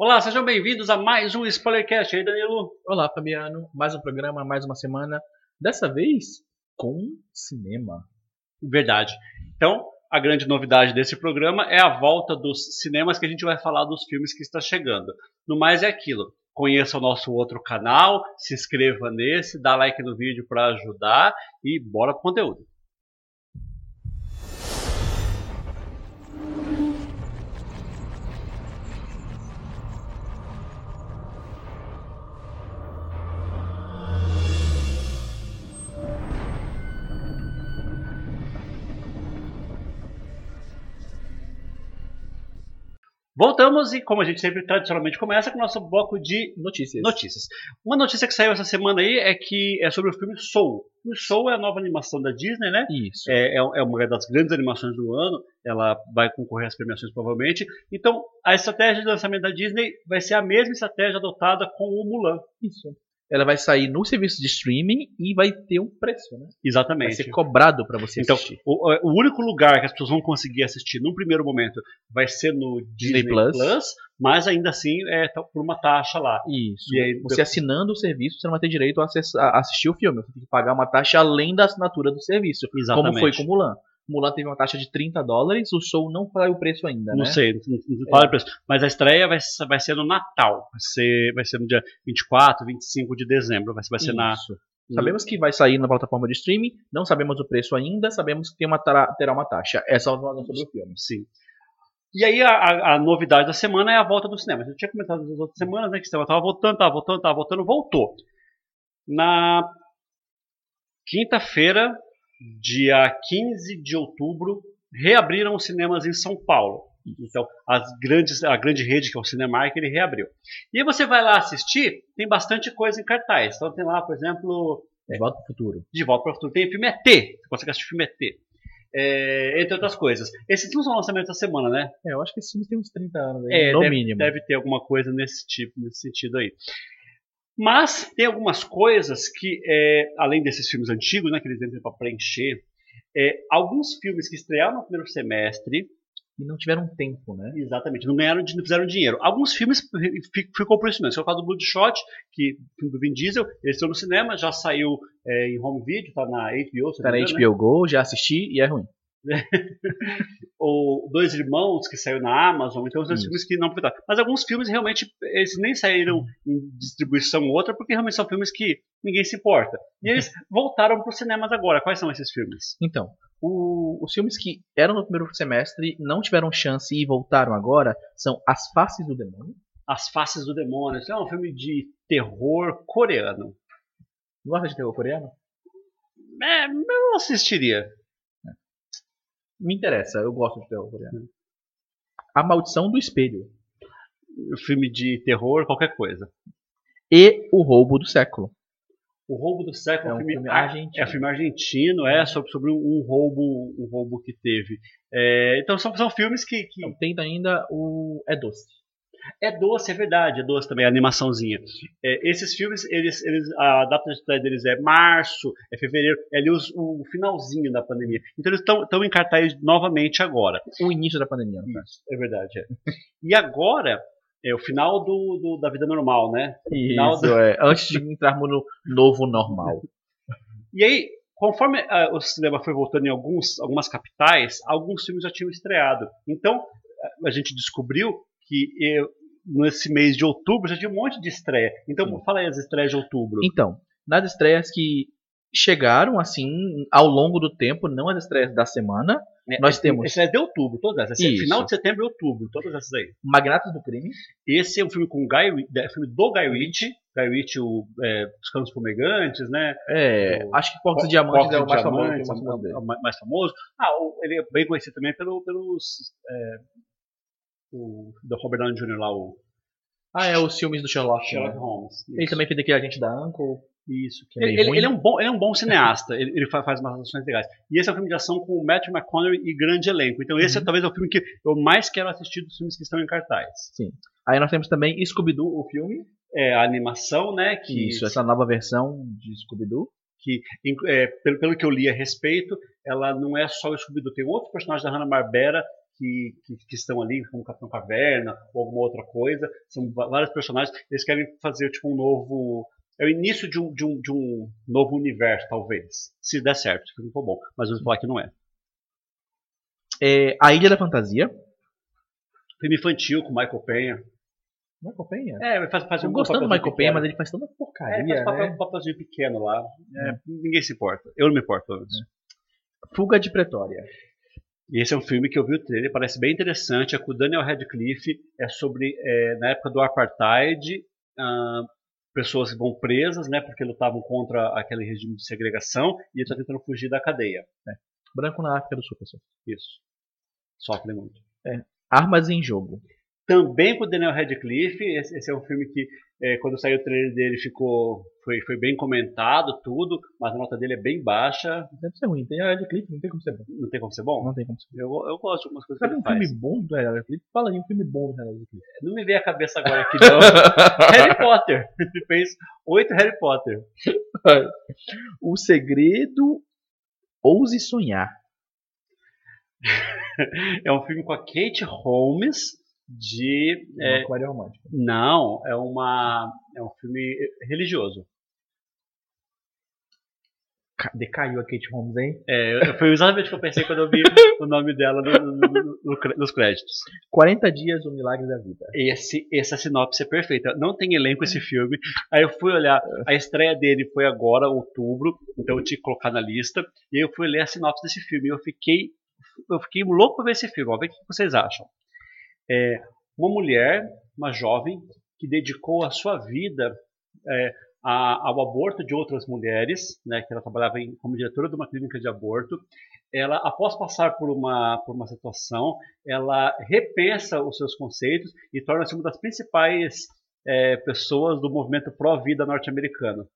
Olá, sejam bem-vindos a mais um Spoilercast. E aí, Danilo? Olá, Fabiano. Mais um programa, mais uma semana. Dessa vez com cinema. Verdade. Então, a grande novidade desse programa é a volta dos cinemas que a gente vai falar dos filmes que está chegando. No mais é aquilo. Conheça o nosso outro canal, se inscreva nesse, dá like no vídeo para ajudar e bora pro conteúdo. Voltamos e, como a gente sempre tradicionalmente começa, com o nosso bloco de Notícias. notícias. Uma notícia que saiu essa semana aí é que é sobre o filme Soul. O Soul é a nova animação da Disney, né? Isso. É, é é uma das grandes animações do ano. Ela vai concorrer às premiações provavelmente. Então, a estratégia de lançamento da Disney vai ser a mesma estratégia adotada com o Mulan. Isso. Ela vai sair no serviço de streaming e vai ter um preço, né? Vai Exatamente. ser cobrado para você Então, assistir. o, o único lugar que as pessoas vão conseguir assistir num primeiro momento vai ser no Disney, Disney Plus. Plus. mas ainda assim é tá por uma taxa lá. Isso. E aí, você assinando o serviço, você não vai ter direito a, acessar- a assistir o filme. Você tem que pagar uma taxa além da assinatura do serviço. Exatamente. Como foi com Mulan. Mulan teve uma taxa de 30 dólares, o Soul não saiu o preço ainda, Não né? sei, não, não- não fala o preço. Mas a estreia vai, ser- vai ser no Natal. Vai ser, vai ser no dia 24, 25 de dezembro. Vai vai ser na. Isso. Sabemos que vai sair na plataforma de streaming, não sabemos o preço ainda, sabemos que tem uma terá uma taxa. Essa é a informação sobre o filme. Sim. E aí a, a- a novidade da semana é a volta do cinema. Gente tinha comentado nas outras semanas, né? Que o cinema tava voltando, tava voltando, tava voltando, voltou. Na quinta-feira, dia 15 de outubro, reabriram os cinemas em São Paulo. Então, as grandes, a grande rede que é o Cinemark, ele reabriu. E aí você vai lá assistir, tem bastante coisa em cartaz. Então tem lá, por exemplo, De volta pro futuro. De Volta para o Futuro. Tem o filme ET. Você consegue assistir o filme ET. É, entre outras coisas. Esses não são lançamentos da semana, né? É, eu acho que esse filme tem uns 30 anos aí, É, no deve, mínimo. deve ter alguma coisa nesse tipo, nesse sentido aí. Mas tem algumas coisas que, é, além desses filmes antigos, né, que eles entram para preencher, é, alguns filmes que estrearam no primeiro semestre, E não tiveram tempo, né? exatamente, não ganharam, não fizeram dinheiro. Alguns filmes fi- ficou por isso mesmo. Esse é o caso do Bloodshot, que filme do Vin Diesel, ele estreou no cinema, já saiu é, em home video, tá na HBO, Tá na engano, né? HBO Go, já assisti e é ruim. ou Dois Irmãos, que saiu na Amazon, então os Isso. filmes que não aproveitaram. Mas alguns filmes realmente eles nem saíram em distribuição outra, porque realmente são filmes que ninguém se importa. E eles voltaram para os cinemas agora. Quais são esses filmes? Então, o- os filmes que eram no primeiro semestre não tiveram chance e voltaram agora são As Faces do Demônio. As Faces do Demônio. É um filme de terror coreano. Gosta de terror coreano? É, eu assistiria. Me interessa, eu gosto de terror coreano. A Maldição do Espelho Filme de terror, qualquer coisa. e O Roubo do Século. O Roubo do Século É um filme, filme ar- argentino. É um filme argentino, é sobre, sobre um roubo, um roubo que teve. É, então são, são filmes que, que Então, tem ainda o É Doce. É doce, é verdade, é doce também, a animação,zinha. É, esses filmes, eles, eles, a data de estreia deles é março, é fevereiro, é ali os- o finalzinho da pandemia. Então eles estão em cartaz novamente agora. O início da pandemia, no caso. É verdade, é. E agora é o final do, do- da vida normal, né? Isso, é. Antes de entrarmos no novo normal. E aí, conforme ah, o cinema foi voltando em alguns, algumas capitais, alguns filmes já tinham estreado. Então, a gente descobriu que eh, nesse mês de outubro já tinha um monte de estreia. Então, Sim. fala aí as estreias de outubro. Então, nas estreias que chegaram assim ao longo do tempo, não as estreias da semana, É, nós é, temos- Estreia de outubro, todas essas. Isso. Final de setembro e outubro, todas essas aí. Magnatas do Crime, Esse é um filme com Guy, é um filme do Guy Ritchie. Guy Ritchie, o, é, Os Canos Fumegantes, né? é, O- acho que Porcos e Fo- Diamantes é o mais famoso, Diamantes, o mais famoso é o mais- mais famoso. Ah, ele é bem conhecido também pelo, pelos. O, do Robert Downey Jr. lá, o Ah, é os filmes do Sherlock. Sherlock né? Holmes. Ele Isso. também fez aquele agente da Uncle. Isso. que é Ele, ele- ele é um bom, ele é um bom cineasta. ele, ele fa- faz umas ações legais. E esse é um filme de ação com o Matthew McConaughey e grande elenco. Então esse é Uhum. talvez é o filme que eu mais quero assistir dos filmes que estão em cartaz. Sim. Aí nós temos também Scooby-Doo, o filme. É a animação, né? Que, Isso, essa nova versão de Scooby-Doo. que é, pelo, pelo que eu li a respeito, ela não é só o Scooby-Doo. Tem outros personagens da Hanna-Barbera que, que, que, estão ali, como Capitão Caverna ou alguma outra coisa. São vários personagens. Eles querem fazer tipo um novo. É o início de um, de um, de um novo universo, talvez. Se der certo, se não for bom. Mas vou falar que não é. é. A Ilha da Fantasia. Filme infantil com Michael Penha. Michael Penha? É, ele faz, faz Eu um gostando do Michael Penha, pequeno. mas ele faz tanta É, porcaria, faz papel, né? um papelzinho pequeno lá. É, Ninguém se importa. Eu não me importo, pelo menos. Fuga de Pretória. E esse é um filme que eu vi o trailer, parece bem interessante. É com o Daniel Radcliffe. É sobre, é, na época do Apartheid, ah, pessoas vão presas, né, porque lutavam contra aquele regime de segregação e ele está tentando fugir da cadeia. Branco na África do Sul, pessoal. Isso. Sofre muito. Armas em Jogo. Também com o Daniel Radcliffe. Esse, esse é um filme que, é, quando saiu o trailer dele, ficou, foi, foi bem comentado, tudo, mas a nota dele é bem baixa. Deve ser ruim. Tem a Radcliffe, não tem como ser bom. Não tem como ser bom? Não tem como ser bom. Eu, eu gosto de algumas coisas Sabe que um ele faz. filme bom do Radcliffe? Fala aí, um filme bom do Radcliffe. Não me veio a cabeça agora aqui, não. Harry Potter. Ele fez oito Harry Potter. O Segredo Ouse Sonhar. É um filme com a Kate Holmes de. É é, uma comédia romântica. não, é uma. É um filme religioso. Ca- Decaiu a Kate Holmes, hein? É, foi exatamente o que eu pensei quando eu vi o nome dela no- no- no- nos créditos. 40 Dias, O Milagre da Vida. Esse, essa sinopse é perfeita. Não tem elenco esse filme. Aí eu fui olhar, a estreia dele foi agora, outubro, então eu tinha que colocar na lista. E aí eu fui ler a sinopse desse filme. E eu fiquei, eu fiquei louco pra ver esse filme. Ó, ver o que vocês acham. É uma mulher, uma jovem, que dedicou a sua vida é, a- ao aborto de outras mulheres, né, que ela trabalhava em- como diretora de uma clínica de aborto. Ela, após passar por uma, por uma situação, ela repensa os seus conceitos e torna-se uma das principais é, pessoas do movimento pró-vida norte-americano.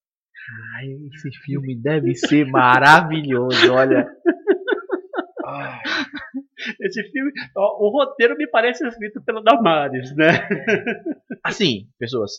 Ai, esse filme deve ser maravilhoso, olha. Esse filme, ó, o roteiro me parece escrito pela Damares, né? Assim, pessoas.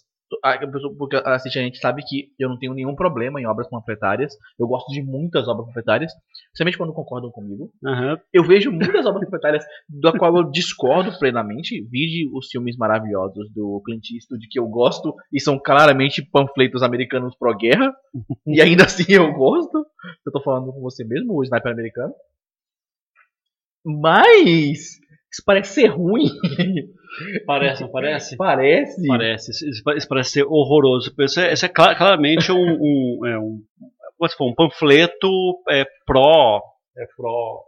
Porque assiste a gente sabe que eu não tenho nenhum problema em obras panfletárias. Eu gosto de muitas obras panfletárias, principalmente quando concordam comigo. Aham. Eu vejo muitas obras panfletárias da qual eu discordo plenamente. Vide os filmes maravilhosos do Clint Eastwood que eu gosto e são claramente panfletos americanos pró-guerra. e ainda assim eu gosto. Eu tô falando com você mesmo, o Sniper americano. Mas isso parece ser ruim. Parece, não parece? Parece. Parece, isso, parece- ser horroroso. Isso é, isso é cla- claramente um, um, é um, for, um panfleto é, pró, é, pró,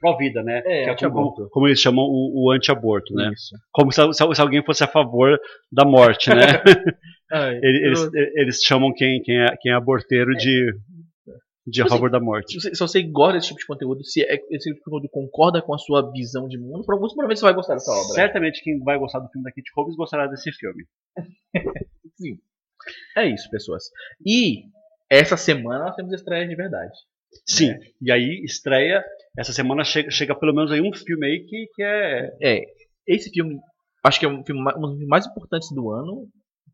pró-vida, né? É, Que como, como, eles chamam o, o anti-aborto, né? Isso. Como se, se- alguém fosse a favor da morte, né? Ai, eles, eu- eles, chamam quem, quem, é, quem é aborteiro de, de Tipo assim, favor da morte. se, você, se você gosta desse tipo de conteúdo, se é- esse tipo de conteúdo concorda com a sua visão de mundo, momentos você vai gostar dessa obra. Certamente quem vai gostar do filme da Kate Holmes gostará desse filme. Sim. É isso, pessoas. E essa semana nós temos estreia de verdade. Sim, e aí estreia, essa semana chega, chega pelo menos aí um filme aí que, que é É, esse filme, acho que é um, filme, um dos filmes mais importantes do ano.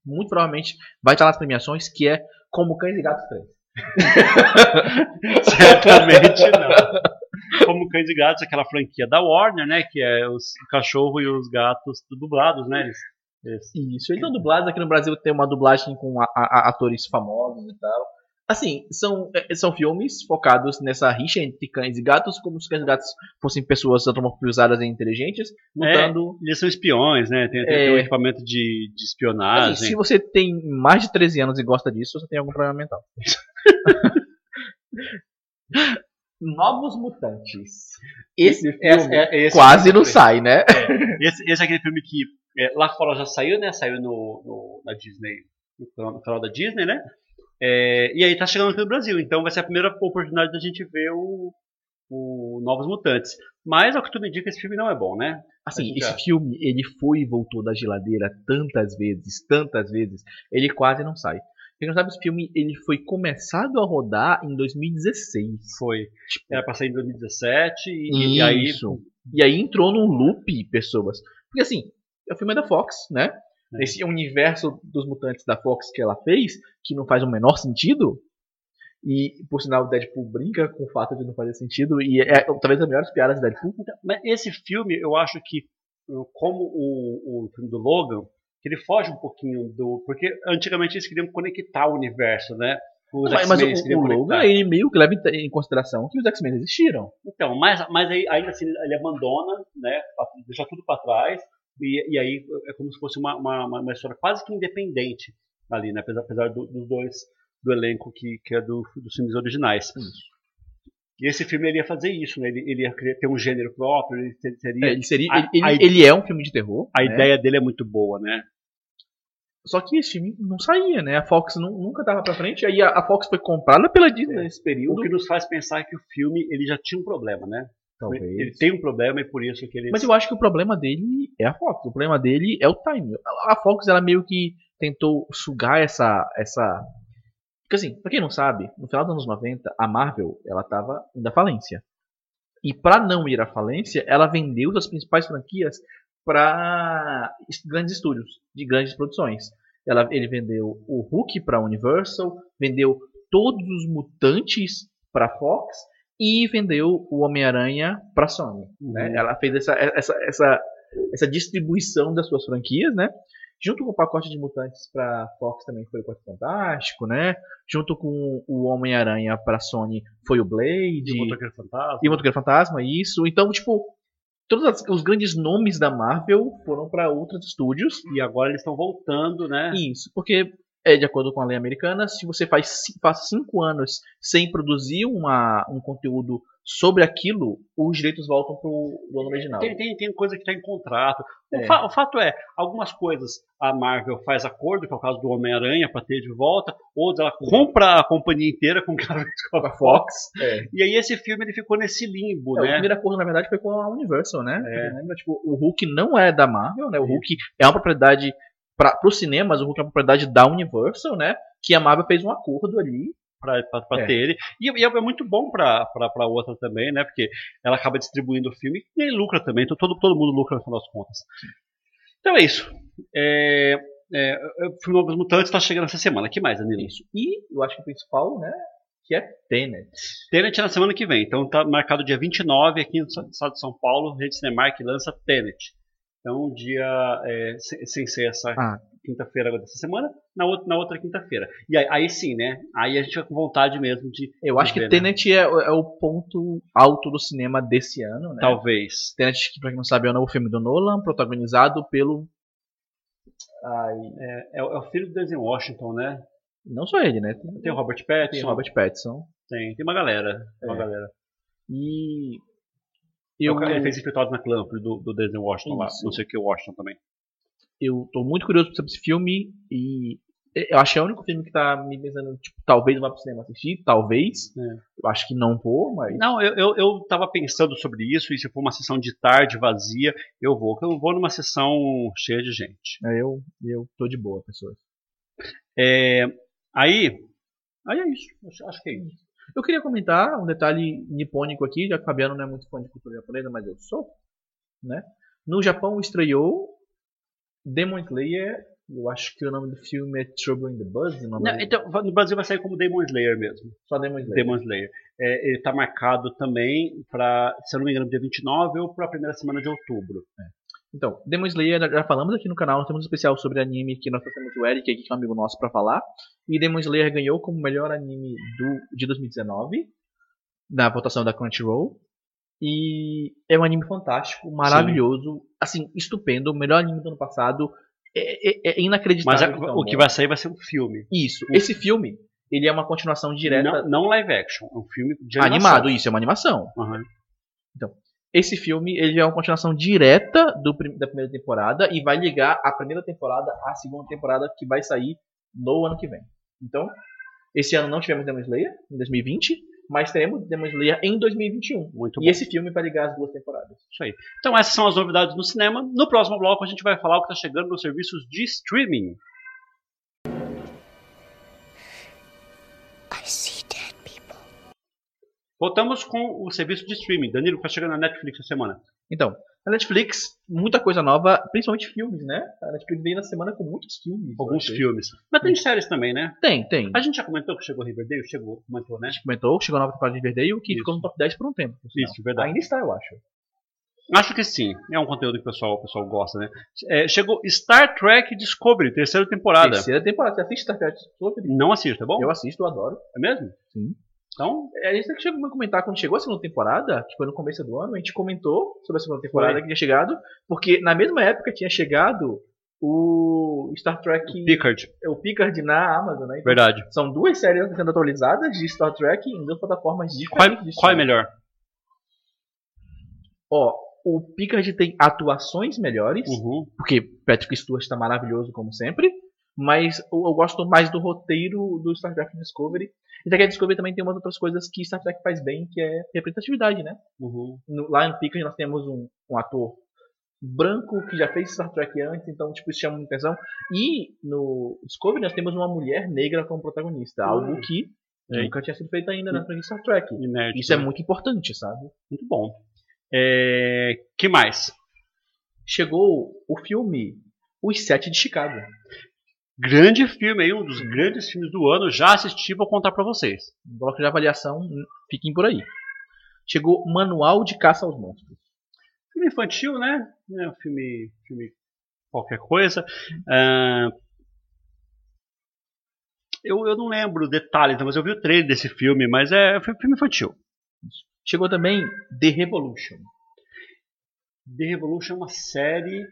Muito provavelmente vai estar nas premiações, que é Como Cães e Gatos 3. Certamente não. Como Cães e Gatos, aquela franquia da Warner, né? Que é os cachorro e os gatos dublados, né? Eles, eles- Isso, eles são dublados. Aqui no Brasil tem uma dublagem com a- a- atores famosos e tal. Assim, são, é, são filmes focados nessa rixa entre cães e gatos, como se os cães e gatos fossem pessoas antropomorfizadas e inteligentes, lutando. eles são espiões, né? Tem, É. tem um equipamento de, de Assim, espionagem. se você tem mais de 13 anos e gosta disso, você tem algum problema mental. Novos Mutantes. Esse filme Esse- é- esse quase não sai, né? Esse, esse é aquele filme que é, lá fora já saiu, né? Saiu no, no- na Disney, no canal, no canal da Disney, né? É, e aí tá chegando aqui no Brasil, então vai ser a primeira oportunidade da gente ver o, o Novos Mutantes. Mas ao que tudo indica, esse filme não é bom, né? Assim, Já. esse filme, ele foi e voltou da geladeira tantas vezes, tantas vezes, ele quase não sai. Quem não sabe, esse filme ele foi começado a rodar em 2016. Foi. Era pra sair em 2017 e, e aí. Isso. E aí entrou num loop, pessoas. Porque assim, o filme é da Fox, né? É. Esse universo dos mutantes da Fox que ela fez, que não faz o menor sentido. E, por sinal, o Deadpool brinca com o fato de não fazer sentido. E é, é talvez as melhores piadas do Deadpool. Mas esse filme, eu acho que, como o, o filme do Logan, ele foge um pouquinho do. Porque antigamente eles queriam conectar o universo, né? Os mas, mas o, o Logan, ele meio que leva em consideração que os X-Men existiram. Então, mas, mas aí, ainda assim ele abandona, né? Deixa tudo para trás. E, e, aí é como se fosse uma, uma, uma história quase que independente ali, né? Apesar, apesar do, dos dois do elenco que, que é do, dos filmes originais. Isso. E esse filme ele ia fazer isso, né? Ele, ele ia ter um gênero próprio, ele seria. É, ele, seria a, ele, a, ele, é um filme de terror. A né? ideia dele é muito boa, né? Só que esse filme não saía, né? A Fox não, nunca dava pra frente. Aí a, a, Fox foi comprada pela Disney é. nesse período. O que nos faz pensar que o filme ele já tinha um problema, né? Talvez. Ele tem um problema e por isso que ele. Mas eu acho que o problema dele é a Fox. O problema dele é o time. A Fox ela meio que tentou sugar essa essa porque assim, pra quem não sabe, no final dos anos 90, a Marvel, ela tava indo à falência. E para não ir à falência, ela vendeu as principais franquias para grandes estúdios, de grandes produções. Ela, ele vendeu o Hulk para Universal, vendeu todos os mutantes para Fox e vendeu o Homem-Aranha para Sony. Né? Uhum. Né? Ela fez essa, essa, essa, essa distribuição das suas franquias, né? Junto com o pacote de mutantes para Fox também foi o Quarto Fantástico, né? Junto com o Homem-Aranha para Sony foi o Blade. E o Motoqueiro Fantasma. E o Motoqueiro Fantasma, isso. Então, tipo, todos os grandes nomes da Marvel foram para outros estúdios. E agora eles estão voltando, né? Isso, porque é de acordo com a lei americana, se você faz, faz cinco anos sem produzir uma, um conteúdo sobre aquilo, os direitos voltam para o dono original. Tem, tem, tem coisa que está em contrato. O, é. fa o, fato é, algumas coisas a Marvel faz acordo, que é o caso do Homem-Aranha, para ter de volta, outras ela compra a companhia inteira com, com a Fox. É. E aí esse filme ele ficou nesse limbo, é, né? O primeiro acordo, na verdade, foi com a Universal, né? É. Lembra, tipo, o Hulk não é da Marvel, né? O Hulk é uma propriedade para os cinemas, o Hulk é uma propriedade da Universal, né? Que a Marvel fez um acordo ali para é. ter ele. E, e, é muito bom para a outra também, né? Porque ela acaba distribuindo o filme e lucra também. Então todo, todo mundo lucra no final das contas. Então é isso. É, é, o filme Novos Mutantes está chegando essa semana. que mais, Danilo? Isso. E eu acho que o principal, né? Que é Tenet. Tenet é na semana que vem. Então tá marcado dia 29 aqui no estado de São Paulo. Rede Cinemark lança Tenet. Então, dia é, sem, ser essa ah. quinta-feira dessa semana, na outra, na outra quinta-feira. E aí, aí, sim, né? Aí a gente vai com vontade mesmo de. Eu acho de que ver, né? Tenet né? é, é, o ponto alto do cinema desse ano, né? Talvez. Tenet, que pra quem não sabe, é o novo filme do Nolan, protagonizado pelo. Ai, é, é, o filho do Denzel Washington, né? Não só ele, né? Tem, tem o Robert Pattinson. Tem o Robert Pattinson. Tem, tem uma galera. Tem uma galera. E eu, ele fez infiltrados na Clamp do, do Denzel Washington lá. Não sei o que o Washington também. Eu tô muito curioso sobre esse filme e eu acho que é o único filme que tá me pensando, tipo, talvez vá pro cinema assistir, talvez. É. Eu acho que não vou, mas. Não, eu, eu, eu tava pensando sobre isso, e se for uma sessão de tarde vazia, eu vou. Eu vou numa sessão cheia de gente. É, eu, eu tô de boa, pessoas. É, aí. Aí é isso. Acho, acho que é isso. Eu queria comentar um detalhe nipônico aqui, já que o Fabiano não é muito fã de cultura japonesa, mas eu sou. Né? No Japão estreou Demon Slayer, eu acho que o nome do filme é Trouble in the Buzz. Não, então, no Brasil vai sair como Demon Slayer mesmo. Só Demon Slayer. Demon Slayer. É, ele está marcado também para, se eu não me engano, dia 29 ou para a primeira semana de outubro. É. Então, Demon Slayer, já falamos aqui no canal, temos um especial sobre anime que nós temos o Eric aqui, que é um amigo nosso, para falar. E Demon Slayer ganhou como melhor anime do, de 2019, na votação da Crunchyroll. E é um anime fantástico, maravilhoso, Sim. assim, estupendo, o melhor anime do ano passado. É, é, é inacreditável. Mas a, o que vai sair vai ser um filme. Isso. Esse filme, ele é uma continuação direta. Não, não live action, é um filme de animação. Animado, isso, é uma animação. Uhum. Então, esse filme ele é uma continuação direta do, da primeira temporada e vai ligar a primeira temporada à segunda temporada que vai sair no ano que vem. Então, esse ano não tivemos Demon Slayer, em 2020, mas teremos Demon Slayer em 2021. Muito e esse filme vai ligar as duas temporadas. Isso aí. Então essas são as novidades no cinema. No próximo bloco a gente vai falar o que está chegando nos serviços de streaming. Voltamos com o serviço de streaming. Danilo, que tá chegando na Netflix essa semana. Então, a Netflix, muita coisa nova, principalmente filmes, né? A Netflix veio na semana com muitos filmes. Alguns filmes. Mas tem séries também, né? Tem, tem. A gente já comentou que chegou Riverdale? Chegou, comentou, né? A gente comentou, chegou a nova temporada de Riverdale, que Isso. ficou no top 10 por um tempo. por. Isso, verdade. Ainda está, eu acho. Acho que sim. É um conteúdo que o pessoal, o pessoal gosta, né? É, chegou Star Trek Discovery, terceira temporada. Terceira temporada. Você assiste Star Trek Discovery? Não assista, tá bom? Eu assisto, eu adoro. É mesmo? Sim. Então, É, A gente tem que chegou a comentar quando chegou a segunda temporada, que foi no começo do ano, a gente comentou sobre a segunda temporada Foi. que tinha chegado, porque na mesma época tinha chegado o Star Trek, Picard. o Picard na Amazon, né? Então, Verdade. São duas séries sendo atualizadas de Star Trek em duas plataformas Qual, diferentes. de qual é streaming. melhor? Ó, o Picard tem atuações melhores, Uhum. porque Patrick Stewart está maravilhoso como sempre, mas eu, eu gosto mais do roteiro do Star Trek Discovery. E Trek Discovery também tem umas outras coisas que Star Trek faz bem, que é representatividade, né? Uhum. No, lá no Picard nós temos um, um ator branco que já fez Star Trek antes, então tipo, isso chama muita atenção. E no Discovery nós temos uma mulher negra como protagonista, algo que É. nunca tinha sido feito ainda na franquia Star Trek. Isso é muito importante, sabe? muito bom. É... que mais? Chegou o filme Os Sete de Chicago. Grande filme aí, um dos grandes filmes do ano. Já assisti, vou contar pra vocês. Um bloco de avaliação, fiquem por aí. Chegou Manual de Caça aos Monstros. Filme infantil, né? É um filme, filme qualquer coisa. Ah, eu, eu não lembro detalhes, mas eu vi o trailer desse filme, mas é um filme infantil. Chegou também The Revolution. The Revolution é uma série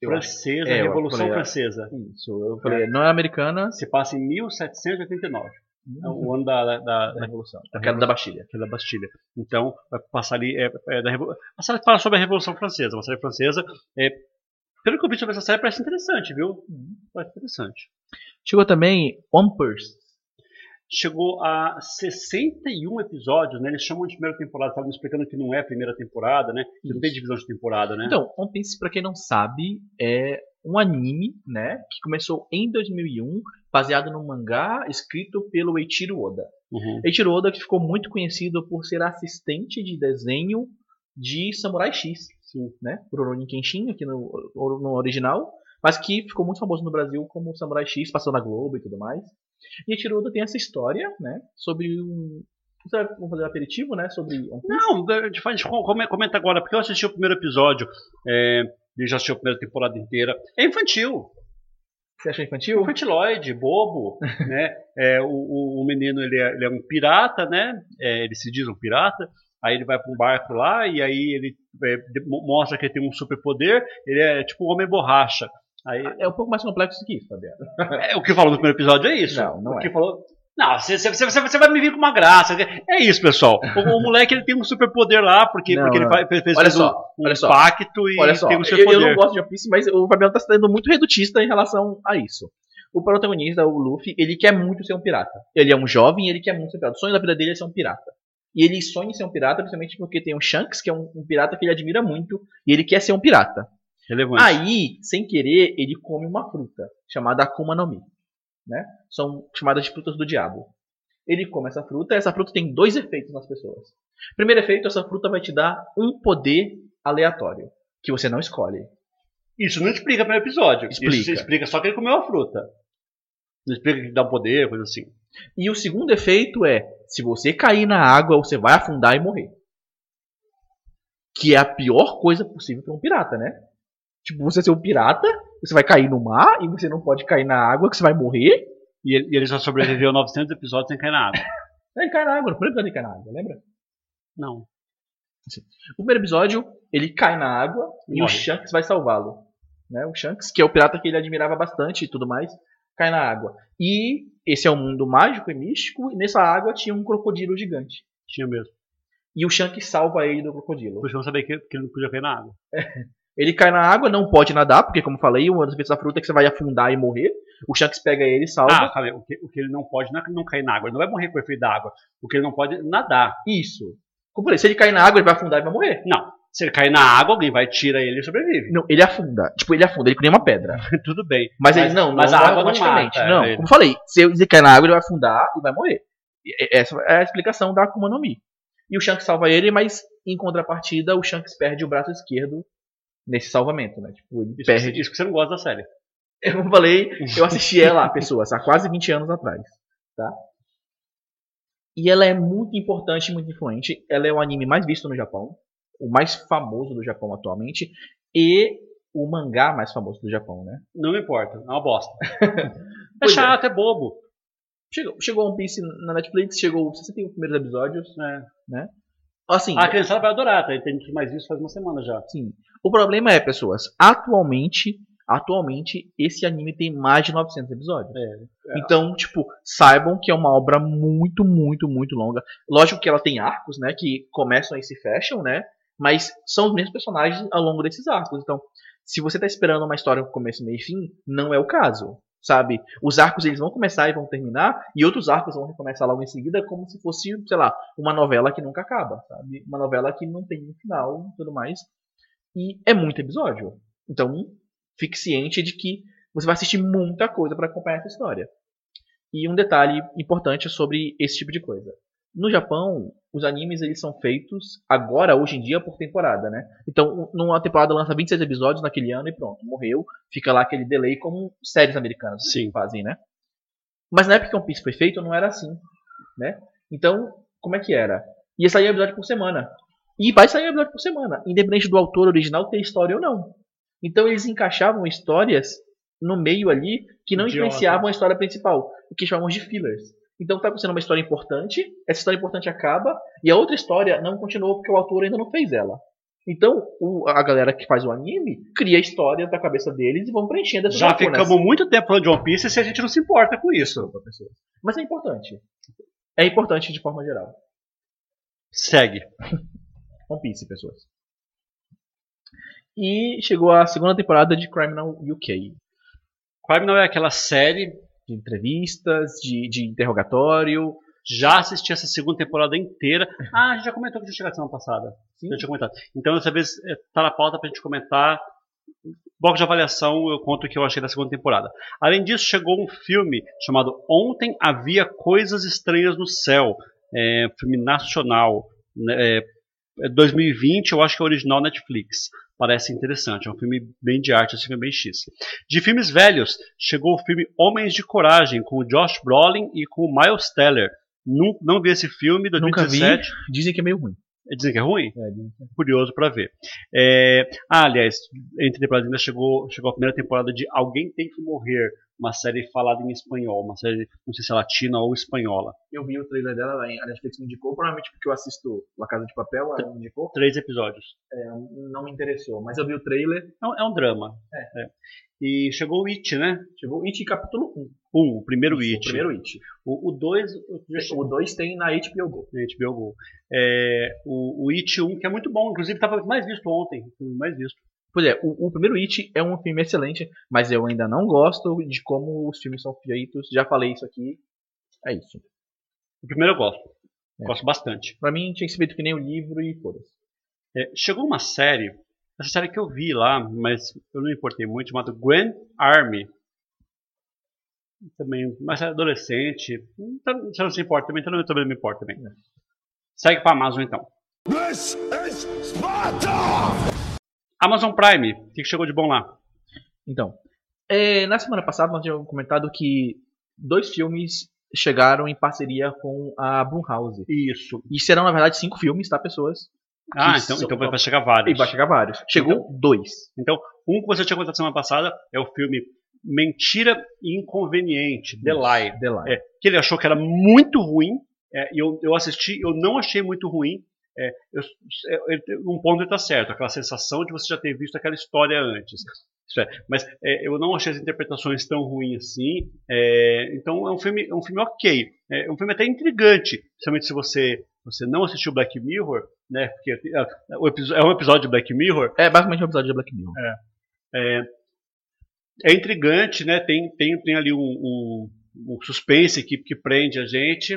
Eu francesa, É, Revolução falei, é. Francesa. Isso, eu falei, não é americana, Se passa em 1789. É Uhum. o ano da, da, da da, Revolução. A queda da Bastilha. da Bastilha. Então, vai passar ali. É, é da Revo- a série fala sobre a Revolução Francesa. Uma série francesa. É, pelo que eu vi sobre essa série, parece interessante, viu? Parece interessante. Chegou também Ompers. Chegou a 61 episódios, né? Eles chamam de primeira temporada, estavam explicando que não é a primeira temporada, né? Que não tem divisão de temporada, né? Então, One Piece, pra quem não sabe, é um anime, né, que começou em 2001, baseado num mangá escrito pelo Eiichiro Oda. Uhum. Eiichiro Oda que ficou muito conhecido por ser assistente de desenho de Samurai X, Sim. né, Rurouni Kenshin aqui no, no original, mas que ficou muito famoso no Brasil como Samurai X, passou na Globo e tudo mais. E Eiichiro Oda tem essa história, né, sobre um você vai- vamos fazer um aperitivo, né? Sobre? Não, a gente faz- come- comenta agora, porque eu assisti o primeiro episódio. É, e já assisti a primeira temporada inteira. É infantil. Você achou infantil? Infantiloide, bobo, né? É, o, o, o menino, ele é, ele é um pirata, né? É, ele se diz um pirata. Aí ele vai para um barco lá e aí ele mo- mostra que ele tem um superpoder. Ele é tipo um homem borracha. Aí, É um pouco mais complexo que isso, Fabiano. é, o que falou no primeiro episódio é isso. Não, não o é. que falou... Não, você, você, você, você vai me vir com uma graça. É isso, pessoal. O, o moleque ele tem um superpoder lá porque, Não, porque ele não. faz, fez, fez um, só, um só. pacto e Olha só, tem um eu, superpoder. eu não gosto de One Piece, mas o Fabiano tá sendo muito redutista em relação a isso. O protagonista, o Luffy, ele quer muito ser um pirata. Ele é um jovem e ele quer muito ser um pirata. O sonho da vida dele é ser um pirata. E ele sonha em ser um pirata principalmente porque tem o Shanks, que é um, um pirata que ele admira muito, e ele quer ser um pirata. Relevante. Aí, sem querer, ele come uma fruta chamada Akuma no Mi. Né? São chamadas de frutas do diabo. Ele come essa fruta e essa fruta tem dois efeitos nas pessoas. Primeiro efeito, essa fruta vai te dar um poder aleatório, que você não escolhe. Isso não explica no episódio. Explica. Isso explica só que ele comeu a fruta. Não explica que dá um poder, coisa assim. E o segundo efeito é, se você cair na água, você vai afundar e morrer. Que é a pior coisa possível para um pirata, né? Tipo, você ser um pirata, você vai cair no mar e você não pode cair na água, que você vai morrer. E ele, e ele só sobreviveu 900 episódios sem cair na água. Ele cai na água, no primeiro episódio ele cai na água, lembra? Não. No primeiro episódio, ele cai na água e o. Shanks vai salvá-lo. Né? O Shanks, que é o pirata que ele admirava bastante e tudo mais, cai na água. E esse é um mundo mágico e místico, e nessa água tinha um crocodilo gigante. Tinha mesmo. E o Shanks salva ele do crocodilo. Por isso eu não sabia que, que ele não podia cair na água. Ele cai na água, não pode nadar, porque, como eu falei, uma das efeitos da fruta é que você vai afundar e morrer. O Shanks pega ele e salva. Ah, aí. O que, o que ele não pode não é não cair na água. Ele não vai morrer com o efeito da água. O que ele não pode é nadar. Isso. Como eu falei, se ele cair na água, ele vai afundar e vai morrer. Não. Se ele cair na água, alguém vai, tira ele e sobrevive. Não, ele afunda. Tipo, ele afunda, ele nem uma pedra. Tudo bem. Mas, Mas- ele não, mas não a água não automaticamente. mata Não, ele. como eu falei, se ele cair na água, ele vai afundar e vai morrer. essa é a explicação da Akuma no Mi. E o Shanks salva ele, mas em contrapartida o Shanks perde o braço esquerdo nesse salvamento, né? Tipo, ele Isso, perde. isso que você não gosta da série. Eu falei, eu assisti ela, pessoas, há quase 20 anos atrás, tá? E ela é muito importante, muito influente. Ela é o anime mais visto no Japão, o mais famoso do Japão atualmente e o mangá mais famoso do Japão, né? Não me importa, é uma bosta. é é. chato, é bobo. Chegou, chegou One Piece na Netflix, chegou 61 primeiros episódios, É. assim, A criançada vai adorar, tá? Tem mais isso faz uma semana já. Sim. O problema é, pessoas, atualmente, atualmente esse anime tem mais de 900 episódios. É. Então, tipo, saibam que é uma obra muito, muito, muito longa. Lógico que ela tem arcos, né, que começam e se fecham, né? Mas são os mesmos personagens ao longo desses arcos. Então, se você tá esperando uma história com começo, meio e fim, não é o caso. Sabe? Os arcos eles vão começar e vão terminar, e outros arcos vão recomeçar logo em seguida, como se fosse, sei lá, uma novela que nunca acaba, sabe? Uma novela que não tem um final e tudo mais. E é muito episódio. Então, fique ciente de que você vai assistir muita coisa para acompanhar essa história. E um detalhe importante sobre esse tipo de coisa. No Japão, os animes eles são feitos agora, hoje em dia, por temporada, né? Então, numa temporada lança 26 episódios naquele ano e pronto, morreu. Fica lá aquele delay como séries americanas Sim. fazem, né? Mas na época que One Piece foi feito, não era assim, né? Então, como é que era? Ia sair um episódio por semana. E vai sair um episódio por semana, independente do autor original ter história ou não. Então eles encaixavam histórias no meio ali que não Idiota. influenciavam a história principal, o que chamamos de fillers. Então tá acontecendo uma história importante, essa história importante acaba, e a outra história não continuou porque o autor ainda não fez ela. Então o- a galera que faz o anime cria histórias da cabeça deles e vão preenchendo essas Já lacunas. ficamos muito tempo falando de One Piece se a gente não se importa com isso. Pessoas. Mas é importante. É importante de forma geral. Segue. One Piece, pessoas. E chegou a segunda temporada de Criminal UK. Crime não é aquela série. De entrevistas, de, de interrogatório. Já assisti essa segunda temporada inteira. Ah, a gente já comentou que a gente chegou semana passada. Sim. Já tinha comentado. Então, dessa vez, é, tá na pauta pra gente comentar. Bloco de avaliação, eu conto o que eu achei da segunda temporada. Além disso, chegou um filme chamado Ontem Havia Coisas Estranhas no Céu. É, filme nacional. né, é 2020, eu acho que é original Netflix. Parece interessante. É um filme bem de arte, assim, bem X. De filmes velhos, chegou o filme Homens de Coragem, com o Josh Brolin e com o Miles Teller. Não, não vi esse filme, Nunca vi. 2017. Dizem que é meio ruim. Dizem que é ruim? É, dizem é. Curioso pra ver. É, ah, aliás, entre temporadas ainda chegou, chegou a primeira temporada de Alguém Tem Que Morrer, uma série falada em espanhol, uma série, não sei se é latina ou espanhola. Eu vi o trailer dela, a Netflix me indicou, provavelmente porque eu assisto La Casa de Papel, ela me indicou. Três episódios. É, não me interessou, mas eu vi o trailer. É um, é um drama. É. E chegou o It, né? Chegou It capítulo 1. Um, o primeiro Isso, It. O primeiro It. O 2, já chegou O 2 tem na HBO Go. na HBO Go. É, o, o It 1, que é muito bom, inclusive estava mais visto ontem. o Mais visto. Pois é, o, o primeiro It é um filme excelente, mas eu ainda não gosto de como os filmes são feitos. Já falei isso aqui. É isso. O primeiro eu gosto. É. Gosto bastante. Pra mim tinha que ser feito que nem o livro e foda-se. É, chegou uma série, essa série que eu vi lá, mas eu não me importei muito, chamada Grand Army. Também, mas é adolescente. Então, Você não se importa também, então eu também não me importo também. Segue pra Amazon então. This is Sparta! Amazon Prime, o que chegou de bom lá? Então, é, na semana passada nós tínhamos comentado que dois filmes chegaram em parceria com a Blumhouse. Isso. E serão, na verdade, cinco filmes, tá, pessoas? Ah, então, então vai vai chegar vários. E vai chegar vários. Chegou dois. Então, um que você tinha comentado semana passada é o filme Mentira Inconveniente, The Lie. The Lie. É, que ele achou que era muito ruim, é, e eu, eu assisti, eu não achei muito ruim. É, eu- é, é, um ponto está certo, aquela sensação de você já ter visto aquela história antes. É, mas é, eu não achei as interpretações tão ruins assim. é, então é um filme, é um filme ok. É um filme até intrigante, principalmente se você, você não assistiu Black Mirror, né? Porque é, é um episódio de Black Mirror. É basicamente um episódio de Black Mirror. É, é intrigante, né? Tem, tem, tem ali um, um, um suspense que, que prende a gente,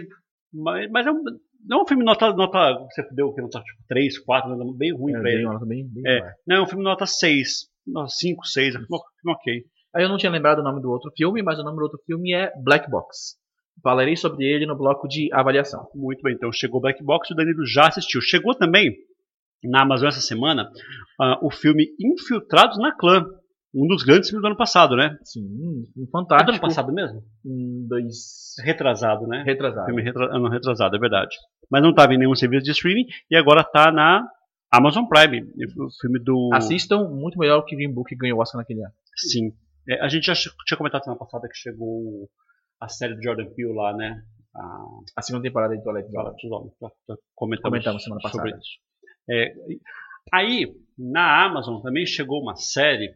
mas, mas é um, não é um filme nota, nota você deu que nota tipo, 3, 4, né, bem ruim É, pra ele. nota bem, bem É, não, é um filme nota 6, nota 5, 6, é um filme ok. Aí eu não tinha lembrado o nome do outro filme, mas o nome do outro filme é Black Box. Falarei sobre ele no bloco de avaliação. Muito bem, então chegou Black Box e o Danilo já assistiu. Chegou também na Amazon essa semana uh, o filme Infiltrados na Clã. Um dos grandes filmes do ano passado, né? Sim, um É do fantástico. ano passado mesmo? Um, dois. Retrasado, né? Retrasado. Filme retra... ano retrasado, é verdade. Mas não estava em nenhum serviço de streaming e agora está na Amazon Prime. O filme do. Assistam, muito melhor que Green Book ganhou o Oscar naquele ano. Sim. É, a gente já tinha comentado semana passada que chegou a série do Jordan Peele lá, né? A A segunda temporada de Twilight Zone. Já- já Comentamos, Comentamos semana sobre passada. isso. É, aí, na Amazon também chegou uma série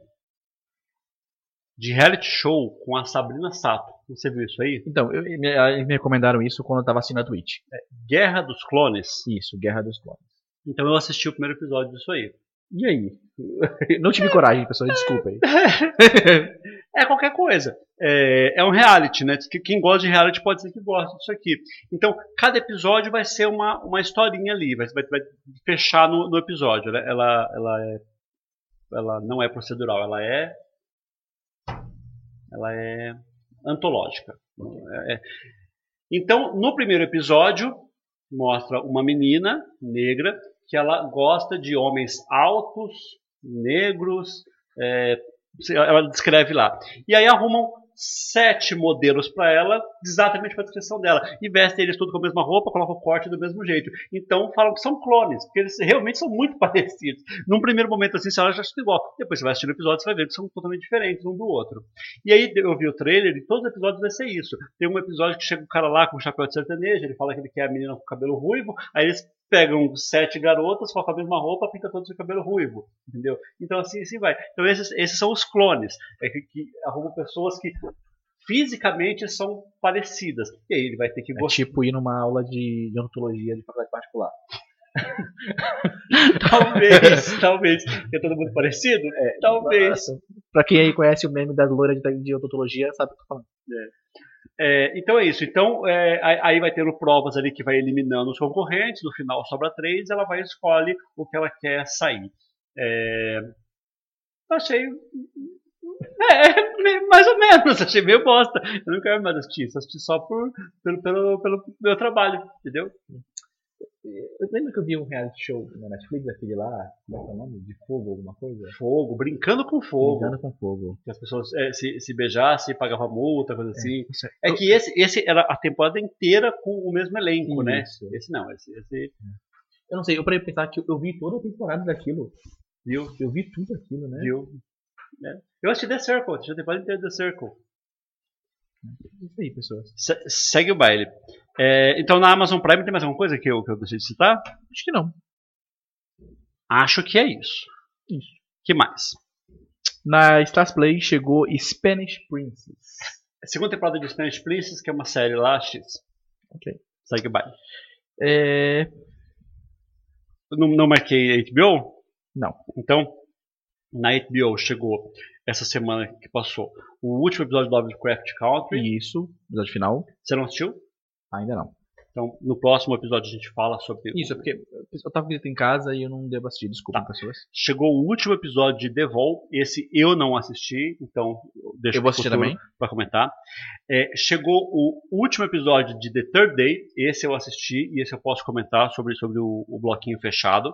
de reality show com a Sabrina Sato. Você viu isso aí? Então, eu, me, me recomendaram isso quando eu tava assistindo a Twitch. Guerra dos Clones. Isso, Guerra dos Clones. Então eu assisti o primeiro episódio disso aí. E aí? Não tive coragem, pessoal, desculpa aí. É qualquer coisa. É, é um reality, né? Que- Quem gosta de reality pode ser que goste disso aqui. Então, cada episódio vai ser uma, uma historinha ali, vai, vai, vai fechar no, no episódio. Né? Ela, ela, é, ela não é procedural, ela é. Ela é antológica. É- é- Então, no primeiro episódio, mostra uma menina negra que ela gosta de homens altos, negros, é, ela descreve lá. E aí arrumam sete modelos para ela, exatamente para a descrição dela. E vestem eles tudo com a mesma roupa, colocam o corte do mesmo jeito. Então falam que são clones, porque eles realmente são muito parecidos. Num primeiro momento assim, você acha tudo igual. Depois você vai assistir o episódio, você vai ver que são totalmente diferentes um do outro. E aí eu vi o trailer e todos os episódios vai ser isso. Tem um episódio que chega um cara lá com um chapéu de sertanejo, ele fala que ele quer a menina com cabelo ruivo, aí eles pegam sete garotas, colocam a mesma roupa, pinta todos de cabelo ruivo, entendeu? Então assim, assim vai. Então esses, esses são os clones, é que, que arrumam pessoas que fisicamente são parecidas. E aí ele vai ter que É gostar. tipo ir numa aula de, de ontologia de faculdade particular. talvez, talvez. Porque é todo mundo parecido? É, talvez. Nossa. Pra quem aí conhece o meme da loira de, de odontologia, sabe o que eu tô falando. É, então é isso. Então é, aí vai tendo provas ali que vai eliminando os concorrentes. No final sobra três. Ela vai escolhe o que ela quer sair. É, achei. É, me- mais ou menos. Achei meio bosta. Eu não quero mais assistir. Só assisti só por, pelo, pelo, pelo meu trabalho. Entendeu? Eu lembro que eu vi um reality show na Netflix, aquele lá, como é que é o nome? De fogo, alguma coisa? Fogo, brincando com fogo. Brincando com fogo. Que as pessoas é, se, se beijassem, pagavam multa, coisa assim. Isso É que esse, esse era a temporada inteira com o mesmo elenco, né? Isso. Esse não, esse, esse Eu não sei, eu parei pensar que eu, eu vi toda a temporada daquilo. viu? Eu vi tudo aquilo, né? Viu? Né? Eu assisti The Circle, assisti a temporada inteira de The Circle. Isso aí, pessoas. Se- segue o baile. É, então na Amazon Prime tem mais alguma coisa que eu, que eu deixei de citar? Acho que não. Acho que é isso. Isso. que mais? Na Stars Play chegou Spanish Princess. A segunda temporada de Spanish Princess, que é uma série lá, X. Ok. Segue o baile. É. Não, não marquei HBO? Não. Então, na HBO chegou essa semana que passou o último episódio do Lovecraft Country. Isso, episódio final. Você não assistiu? Ainda não. Então, no próximo episódio a gente fala sobre. Isso, é porque eu tava visita em casa e eu não devo assistir, desculpa, Tá. pessoas. Chegou o último episódio de The Vol. Esse eu não assisti, então deixa Eu vou assistir também. para comentar. É, chegou o último episódio de The Third Day. Esse eu assisti e esse eu posso comentar sobre, sobre o, o bloquinho fechado.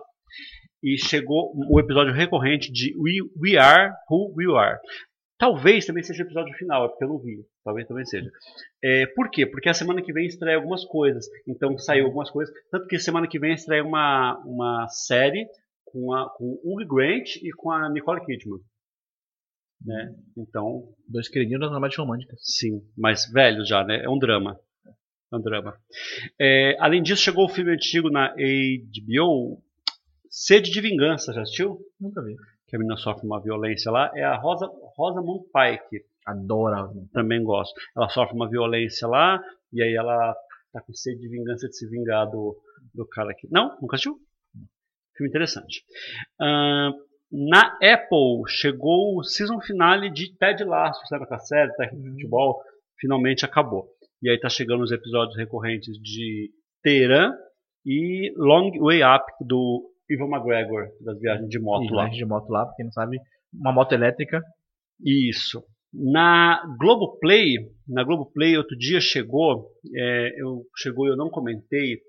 E chegou o episódio recorrente de We, We Are Who We Are. Talvez também seja o episódio final, é porque eu não vi. Talvez também seja. É, por quê? Porque a semana que vem estreia algumas coisas. Então saiu algumas coisas. Tanto que semana que vem estreia uma, uma série com, a, com o Hugh Grant e com a Nicole Kidman. Né? Então, Dois queridinhos das dramáticas românticas. sim, mas velhos já, né? É um drama. É um drama. É, além disso, chegou o filme antigo na HBO, Sede de Vingança, já assistiu? Nunca vi. Que a menina sofre uma violência lá. É a Rosa, Rosamund Pike. Adoro. também gosto. Ela sofre uma violência lá, e aí ela tá com sede de vingança de se vingar do, do cara aqui. Não? Nunca assistiu? Filme interessante. Ahn, na Apple chegou o season finale de Ted Lasso, sabe aquela série, técnica de futebol, finalmente acabou. E aí tá chegando os episódios recorrentes de Teheran e Long Way Up do Ivan McGregor, das viagens de moto E lá. viagem de moto lá, pra quem não sabe, uma moto elétrica. Isso. Na Globoplay, na Globoplay outro dia chegou, é, eu, chegou e eu não comentei,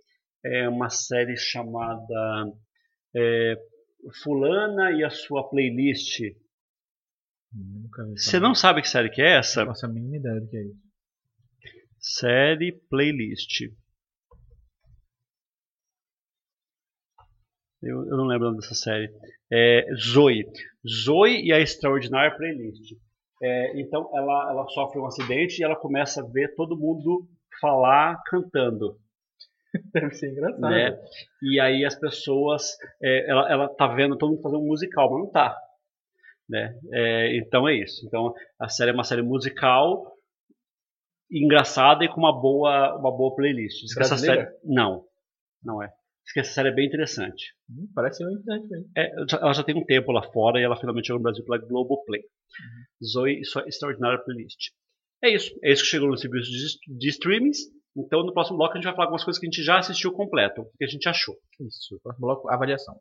é uma série chamada é, Fulana e a sua playlist. Vi Você não sabe que série que é essa? Faço a mínima ideia do que é isso. Série Playlist. Eu, eu não lembro o nome dessa série. É Zoe. Zoe e a Extraordinária Playlist. É, então ela, ela sofre um acidente e ela começa a ver todo mundo falar cantando. Deve ser engraçado. né? E aí as pessoas, é, ela, ela tá vendo todo mundo fazer um musical, mas não tá. Né? É, então é isso. Então a série é uma série musical, engraçada e com uma boa, uma boa playlist. Essa série, não, não é. Diz que essa série é bem interessante. Hum, parece ser interessante mesmo. É, ela já tem um tempo lá fora e ela finalmente chegou no Brasil pela Globoplay. Zoe e sua extraordinária playlist. É isso. É isso que chegou no serviço de, de streamings. Então no próximo bloco a gente vai falar algumas coisas que a gente já assistiu completo. O que a gente achou. Isso. Próximo bloco, avaliação.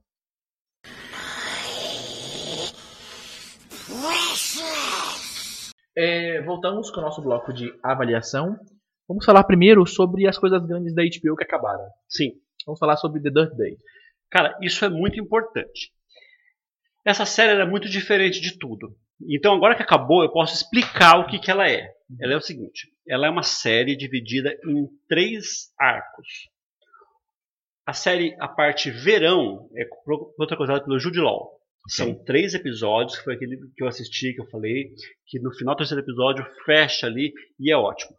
É, voltamos com o nosso bloco de avaliação. Vamos falar primeiro sobre as coisas grandes da HBO que acabaram. Sim. Vamos falar sobre The Dirt Day. Cara, isso é muito importante. Essa série é muito diferente de tudo. Então, agora que acabou, eu posso explicar o que, que ela é. Ela é o seguinte: ela é uma série dividida em três arcos. A série, a parte verão, é protagonizada pelo Jude Law. São três episódios, que foi aquele que eu assisti, que eu falei, que no final do terceiro episódio fecha ali e é ótimo.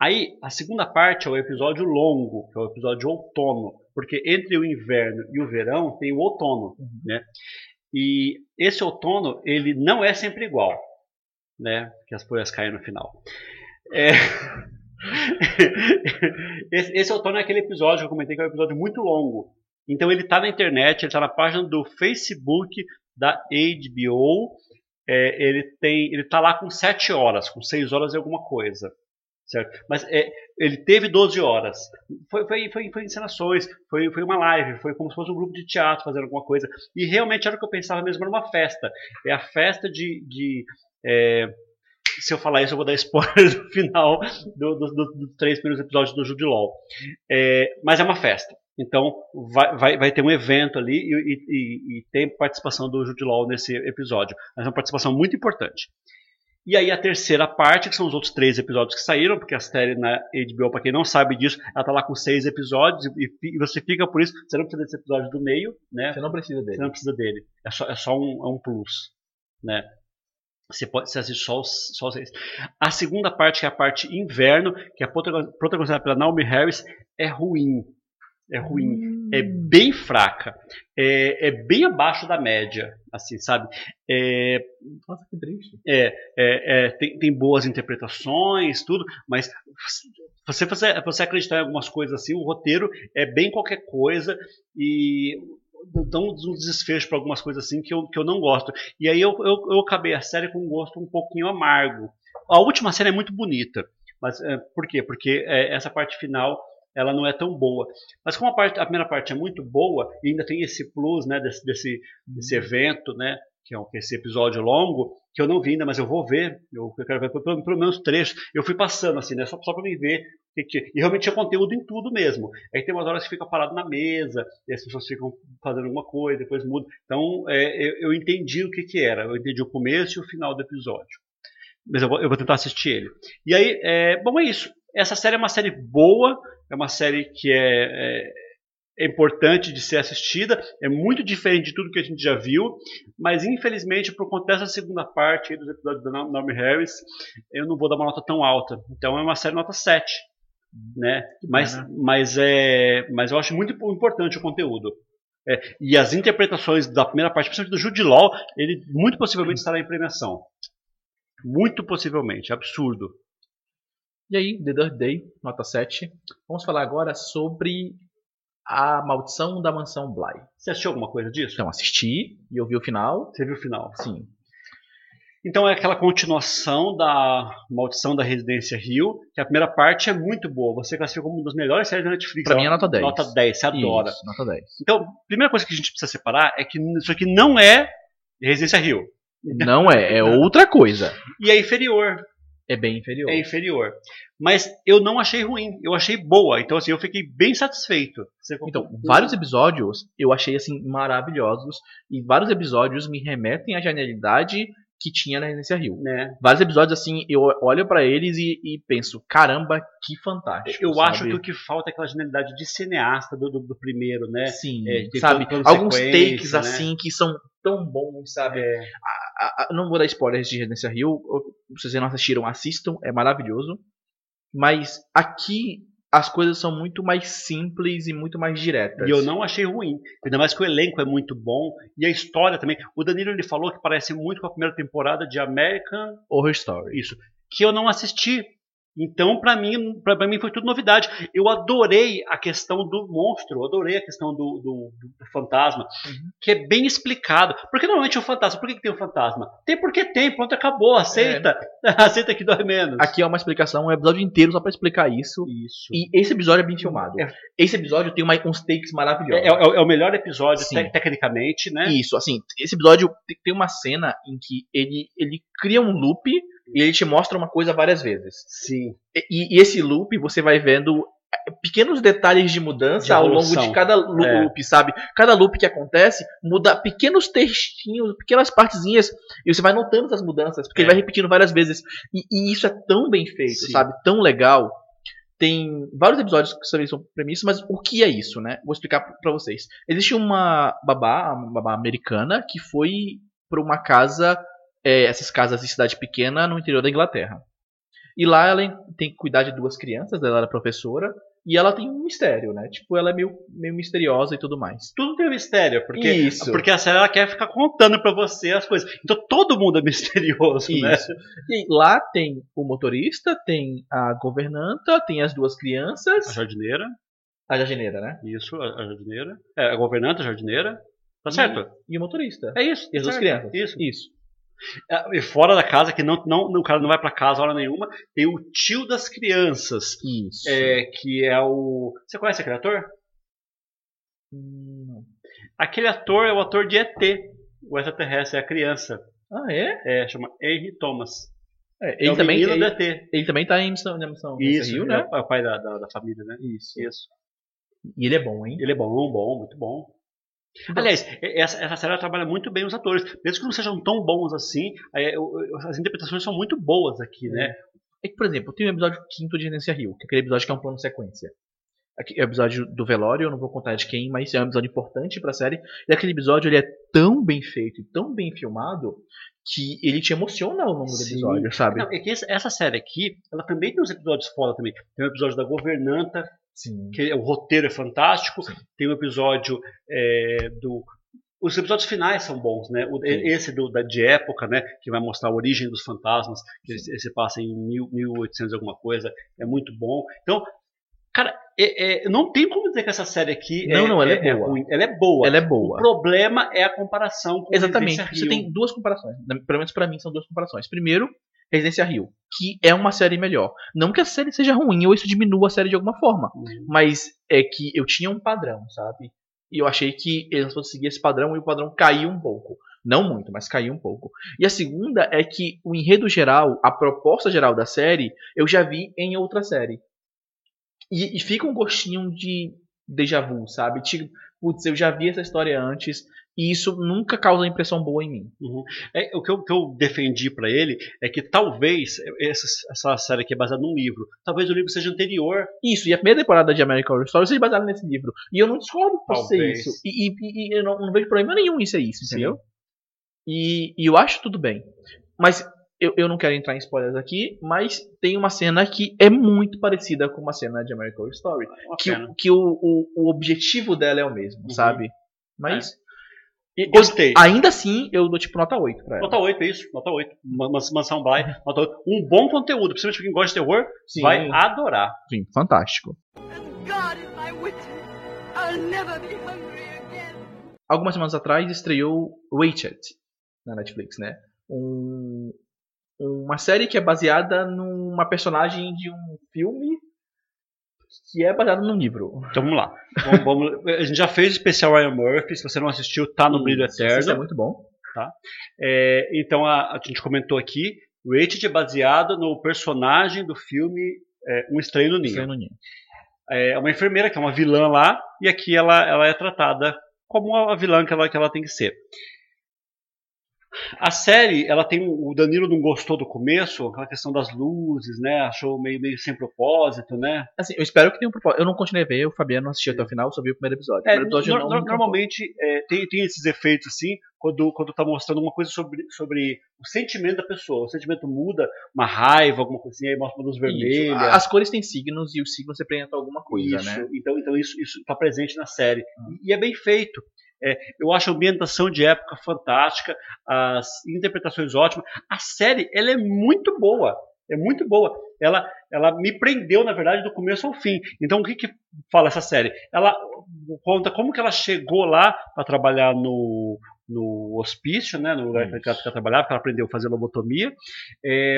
Aí, a segunda parte é o episódio longo, que é o episódio outono, porque entre o inverno e o verão tem o outono, né? E esse outono, ele não é sempre igual, né? Que as folhas caem no final. É... esse, esse outono é aquele episódio que eu comentei que é um episódio muito longo. Então ele está na internet, ele está na página do Facebook da HBO. É, ele tem, ele está lá com 7 horas, com 6 horas e alguma coisa. Certo? Mas é, ele teve 12 horas. Foi, foi, foi, foi encenações, foi, foi uma live, foi como se fosse um grupo de teatro fazendo alguma coisa. E realmente era o que eu pensava mesmo, era uma festa. É a festa de. de é, se eu falar isso, eu vou dar spoiler no final dos do, do, do três primeiros episódios do Jude Law. É, mas é uma festa. Então vai, vai, vai ter um evento ali e, e, e, tem participação do Jude Law nesse episódio. Mas é uma participação muito importante. E aí a terceira parte, que são os outros três episódios que saíram, porque a série na HBO, para quem não sabe disso, ela tá lá com seis episódios e, e, você fica por isso, você não precisa desse episódio do meio, né? Você não precisa dele. Você não precisa dele. É só, é só um, é um plus, né? Você pode você assiste só os, só os seis. A segunda parte, que é a parte inverno, que é protagonizada pela Naomi Harris, é ruim. É ruim. Hum. É bem fraca. É, é bem abaixo da média, assim, sabe? É, Nossa, que triste. é, é, é, tem, tem boas interpretações, tudo, mas você, você, você acreditar em algumas coisas assim, o roteiro é bem qualquer coisa e dão um desfecho para algumas coisas assim que eu, que eu não gosto. E aí eu, eu, eu acabei a série com um gosto um pouquinho amargo. A última série é muito bonita, mas é, por quê? Porque é, essa parte final ela não é tão boa. Mas como a, parte, a primeira parte é muito boa e ainda tem esse plus né, desse, desse, desse evento, né, que é um- esse episódio longo, que eu não vi ainda, mas eu vou ver. Eu, eu quero ver pelo, pelo menos trechos. Eu fui passando assim, né, só, só para me ver. o que que- E realmente tinha conteúdo em tudo mesmo. Aí tem umas horas que fica parado na mesa, e as pessoas ficam fazendo alguma coisa, depois muda. Então é, eu, eu entendi o que, que era. Eu entendi o começo e o final do episódio. Mas eu vou, eu vou tentar assistir ele. E aí, é, bom, é isso. Essa série é uma série boa, é uma série que é, é, é importante de ser assistida, é muito diferente de tudo que a gente já viu, mas infelizmente, por conta dessa segunda parte dos episódios da Naomi Harris, eu não vou dar uma nota tão alta. Então é uma série nota 7. Né? Mas, mas, é, mas eu acho muito importante o conteúdo. É, e as interpretações da primeira parte, principalmente do Jude Law, ele muito possivelmente estará em premiação. Muito possivelmente, absurdo. E aí, The Dirt Day, nota 7. Vamos falar agora sobre a maldição da mansão Bly. Você assistiu alguma coisa disso? Então, assisti e ouvi o final. Você viu o final? Sim. Então é aquela continuação da Maldição da Residência Rio, que a primeira parte é muito boa. Você classifica como uma das melhores séries da Netflix. Pra mim é nota 10. Nota 10, você adora. Isso, nota 10. Então, a primeira coisa que a gente precisa separar é que isso aqui não é Residência Rio. Não é, é outra coisa. E é inferior. É bem inferior. é inferior. Mas eu não achei ruim, eu achei boa. Então, assim, eu fiquei bem satisfeito. Então, vários episódios eu achei assim maravilhosos e vários episódios me remetem à genialidade que tinha na Residência Rio. Né? Vários episódios assim, eu olho pra eles e, e penso, caramba, que fantástico. Eu sabe? acho que o que falta é aquela genialidade de cineasta do, do, do primeiro, né? Sim, É, sabe? Alguns takes né? assim que são tão bons, sabe? É, A- a- não vou dar spoilers de Residência Rio. Se vocês não assistiram, assistam, é maravilhoso. Mas aqui as coisas são muito mais simples e muito mais diretas. E eu não achei ruim. Ainda mais que o elenco é muito bom. E a história também. O Danilo ele falou que parece muito com a primeira temporada de American. Horror Story. Isso. Que eu não assisti. Então, pra mim, pra mim foi tudo novidade. Eu adorei a questão do monstro, adorei a questão do, do, do fantasma, que é bem explicado. Porque normalmente o fantasma, por que, que tem o fantasma? Tem porque tem, pronto, acabou, aceita. aceita que dói menos. Aqui é uma explicação, um episódio inteiro só pra explicar isso. Isso. E esse episódio é bem filmado. É. Esse episódio tem uma, uns takes É, maravilhosos. é- é o melhor episódio, te- tecnicamente, né? Isso, assim, esse episódio te- tem uma cena em que ele, ele cria um loop e ele te mostra uma coisa várias vezes. Sim. E, e esse loop você vai vendo eh, pequenos detalhes de mudança De ao longo de cada É. loop, sabe? Cada loop que acontece muda pequenos textinhos, pequenas partezinhas, e você vai notando essas mudanças, porque É. ele vai repetindo várias vezes. E, e isso é tão bem feito, Sim. sabe? Tão legal. Tem vários episódios que também são premissas, mas o que é isso, né? Vou explicar pra vocês. Existe uma babá, uma babá americana, que foi pra uma casa, é, essas casas de cidade pequena no interior da Inglaterra. E lá ela tem que cuidar de duas crianças, ela era professora, e ela tem um mistério, né? Tipo, ela é meio, meio misteriosa e tudo mais. Tudo tem um mistério, porque, Isso. porque a série ela quer ficar contando pra você as coisas. Então todo mundo é misterioso, né? Isso. E lá tem o motorista, tem a governanta, tem as duas A crianças, jardineira, a jardineira, né? isso, a, a jardineira. É, a governanta, a jardineira. Tá certo? E o motorista. É isso. E as tá duas certo. crianças. Isso. Isso. É, E fora da casa, que não, não, o cara não vai pra casa hora nenhuma, tem o tio das crianças, Isso. é, que é o. Você conhece aquele ator? Hum, Aquele ator é o ator de ET. O extraterrestre é a criança. Ah, é? É, chama Henry Thomas. É, É ele, o também, ele, ET. ele também tá em missão, na missão Isso, Rio, é né? é o pai da, da, da família, né? Isso. Isso. E ele é bom, hein? Ele é bom, bom, muito bom. Aliás, e- essa, essa série trabalha muito bem os atores. Mesmo que não sejam tão bons assim, é, as interpretações são muito boas aqui, né? É que, por exemplo, tem o episódio quinto de Residência Rio, que é aquele episódio que é um plano sequência. Aqui é o episódio do velório, eu não vou contar de quem, mas é um episódio importante pra série. E aquele episódio ele é tão bem feito e tão bem filmado que ele te emociona ao longo do Sim. episódio, sabe? Não, é que essa série aqui, ela também tem uns episódios foda também. Tem um episódio da governanta, Sim. que é- o roteiro é fantástico. Tem um episódio é, do. Os episódios finais são bons, né? O- Sim. esse do, da, de época, né? Que vai mostrar a origem dos fantasmas, que esse, esse passa em mil, 1800 e alguma coisa, é muito bom. Então, cara, é- é, não tem como dizer que essa série aqui Não, é, não, ela é boa. ruim. Ela é boa. Ela é O boa. problema é a comparação com Exatamente. Você tem duas comparações. Pelo menos pra mim são duas comparações. Primeiro, Residência Rio, que é uma série melhor. Não que a série seja ruim ou isso diminua a série de alguma forma, Uhum. mas é que eu tinha um padrão, sabe? E eu achei que eles fossem seguir esse padrão e o padrão caiu um pouco. Não muito, mas caiu um pouco. E a segunda é que o enredo geral, a proposta geral da série, eu já vi em outra série. E, e fica um gostinho de déjà vu, sabe? Tipo, putz, eu já vi essa história antes e isso nunca causa impressão boa em mim. É, o que eu, que eu defendi pra ele é que talvez essa, essa série aqui é baseada num livro. Talvez o livro seja anterior. Isso, e a primeira temporada de American Horror Story seja baseada nesse livro. E eu não discordo por ser isso. E, e- e eu não, não vejo problema nenhum em ser isso, Sim. entendeu? E, e eu acho tudo bem. Mas eu, eu não quero entrar em spoilers aqui, mas tem uma cena que é muito parecida com uma cena de American Horror Story. Uma Que, que o, o, o objetivo dela é o mesmo, Uhum. sabe? Mas E Gostei. ainda assim eu dou tipo nota 8 pra ela. Nota 8, é isso. Nota 8. Ma- Mas- Mansão Bly, nota 8. Um bom conteúdo, principalmente pra quem gosta de terror, Sim. vai adorar. Sim, fantástico. Algumas semanas atrás estreou Rachel na Netflix, né? Um, uma série que é baseada numa personagem de um filme que é baseado num livro. Então vamos lá. Vamos- vamos- a gente já fez o especial Ryan Murphy. Se você não assistiu, tá no Brilho Eterno. Isso é muito bom. É, então a, a gente comentou aqui Rated é baseado no personagem do filme é, Um Estranho no Ninho. Estranho no Ninho. É uma enfermeira que é uma vilã lá, e aqui ela, ela é tratada como a vilã que ela, que ela tem que ser. A série, ela tem o Danilo não gostou do começo, aquela questão das luzes, né? Achou meio, meio sem propósito, né? Assim, eu espero que tenha um propósito. Eu não continuei a ver, o Fabiano não assistiu até o final, só viu o primeiro episódio. É, o primeiro episódio nor- não normalmente é, tem, tem esses efeitos assim, quando, quando tá mostrando uma coisa sobre, sobre o sentimento da pessoa. O sentimento muda, uma raiva, alguma coisa assim, aí mostra uma luz Isso. vermelha. As cores têm signos e os signos representam alguma coisa, isso, né? Então, então isso está presente na série. E, e é bem feito. É, eu acho a ambientação de época fantástica, as interpretações ótimas. A série ela é muito boa. É muito boa. Ela, ela me prendeu, na verdade, do começo ao fim. Então, o que, que fala essa série? Ela conta como que ela chegou lá para trabalhar no, no hospício, né, no lugar que ela, que ela trabalhava, que ela aprendeu a fazer lobotomia,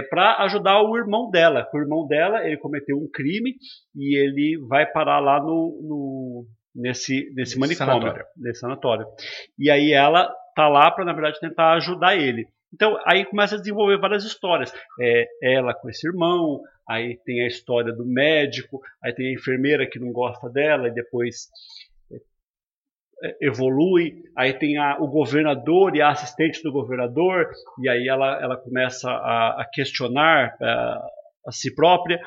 para ajudar o irmão dela. O irmão dela ele cometeu um crime e ele vai parar lá no, no- nesse, nesse manicômio, Sanatório. nesse sanatório. E aí ela tá lá para, na verdade, tentar ajudar ele. Então, aí começa a desenvolver várias histórias. É, ela com esse irmão, aí tem a história do médico, aí tem a enfermeira que não gosta dela e depois é, evolui, aí tem a- o governador e a assistente do governador, e aí ela, ela começa a, a questionar a, a si própria.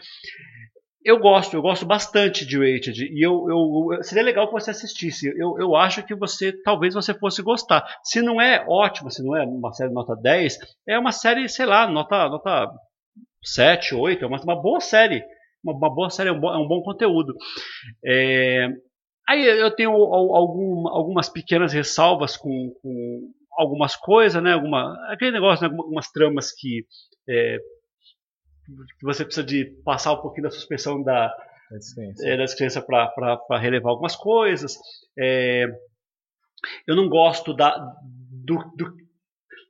Eu gosto, eu gosto bastante de Rated, e eu, eu- seria legal que você assistisse. Eu, eu acho que você, talvez você fosse gostar. Se não é ótimo, se não é uma série nota 10, é uma série, sei lá, nota, nota 7, 8, é uma, uma boa série. Uma, uma boa série, é um bom, é um bom conteúdo. É, Aí eu tenho al- algum- algumas pequenas ressalvas com, com algumas coisas, né? Alguma, aquele negócio, né? alguma- algumas tramas que, é, que você precisa de passar um pouquinho da suspensão da, é, da descrença para relevar algumas coisas. É, eu não gosto da, do, do-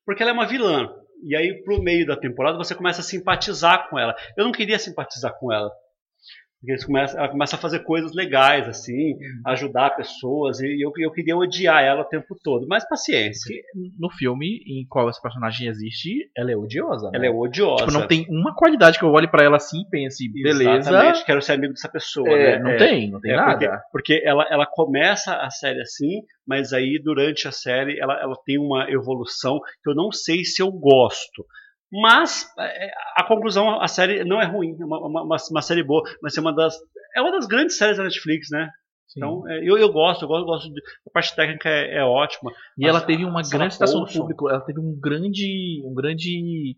Porque ela é uma vilã. E aí, pro meio da temporada, você começa a simpatizar com ela. Eu não queria simpatizar com ela. Porque eles começam, ela começa a fazer coisas legais, assim, ajudar pessoas, e eu, eu queria odiar ela o tempo todo. Mas paciência. No filme em qual esse personagem existe, ela é odiosa, né? Ela é odiosa. Tipo, não tem uma qualidade que eu olhe pra ela assim e pense, beleza. Exatamente, quero ser amigo dessa pessoa. É, né? não É. tem, não tem É, nada. Porque, porque ela, ela começa a série assim, mas aí durante a série ela, ela tem uma evolução que eu não sei se eu gosto. Mas é, a conclusão, a série não é ruim, é uma, uma, uma- série boa, mas é uma das é uma das grandes séries da Netflix, né? Sim. Então é, eu, eu gosto, eu gosto, gosto de, a parte técnica é, é ótima. e ela teve uma grande estação do público, ela teve um grande. um grande.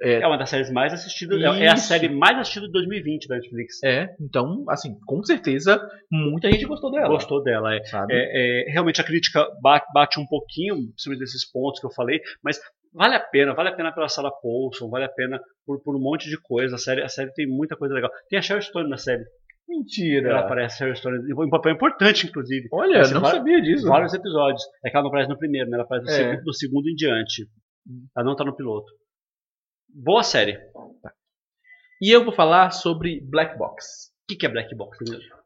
É uma das séries mais assistidas, é, é a Isso. série mais assistida de 2020 da Netflix. É, então, assim, com certeza, muita gente gostou dela. Gostou dela, é. Sabe? É, é, realmente a crítica bate, bate um pouquinho, principalmente desses pontos que eu falei, mas vale a pena, vale a pena pela Sarah Paulson, vale a pena por, por um monte de coisa. A série, a série tem muita coisa legal. Tem a Sharon Stone na série. Mentira. Ela aparece, a Sharon Stone, em um papel importante, inclusive. Olha, não sabia disso. Vários episódios. É que ela não aparece no primeiro, né? Ela aparece no, É. segundo, do segundo em diante. Ela não tá no piloto. Boa série. O E eu vou falar sobre Black Box. que, que é Black Box?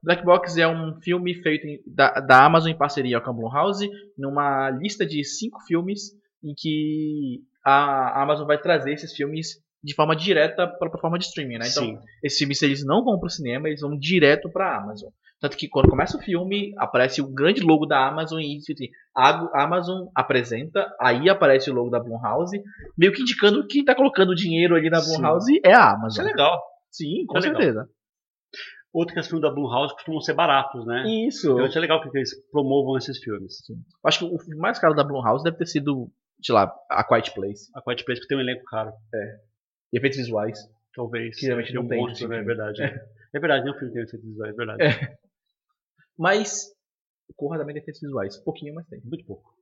Black Box é um filme feito em- da, da Amazon em parceria com a Blumhouse, numa lista de cinco filmes em que a Amazon vai trazer esses filmes de forma direta para a plataforma de streaming, né? Então, Sim. esses filmes eles não vão para o cinema, eles vão direto para a Amazon. Tanto que quando começa o filme, aparece o grande logo da Amazon e assim, a Amazon apresenta, aí aparece o logo da Blumhouse, meio que indicando que quem está colocando dinheiro ali na Sim. Blumhouse é a Isso Amazon. é legal. Sim, com Isso é legal. certeza. Outro que os filmes da Blumhouse costumam ser baratos, né? Isso. Então isso é legal que eles promovam esses filmes. Acho que o filme mais caro da Blumhouse deve ter sido, sei lá, A Quiet Place. A Quiet Place que tem um elenco caro. E efeitos visuais. Talvez. Que realmente seja não um tem monstro, esse né? É verdade. É, verdade, nenhum filme tem efeitos visuais, é verdade. É. Mas o Corra também tem efeitos visuais. Pouquinho, mas tem. Muito pouco.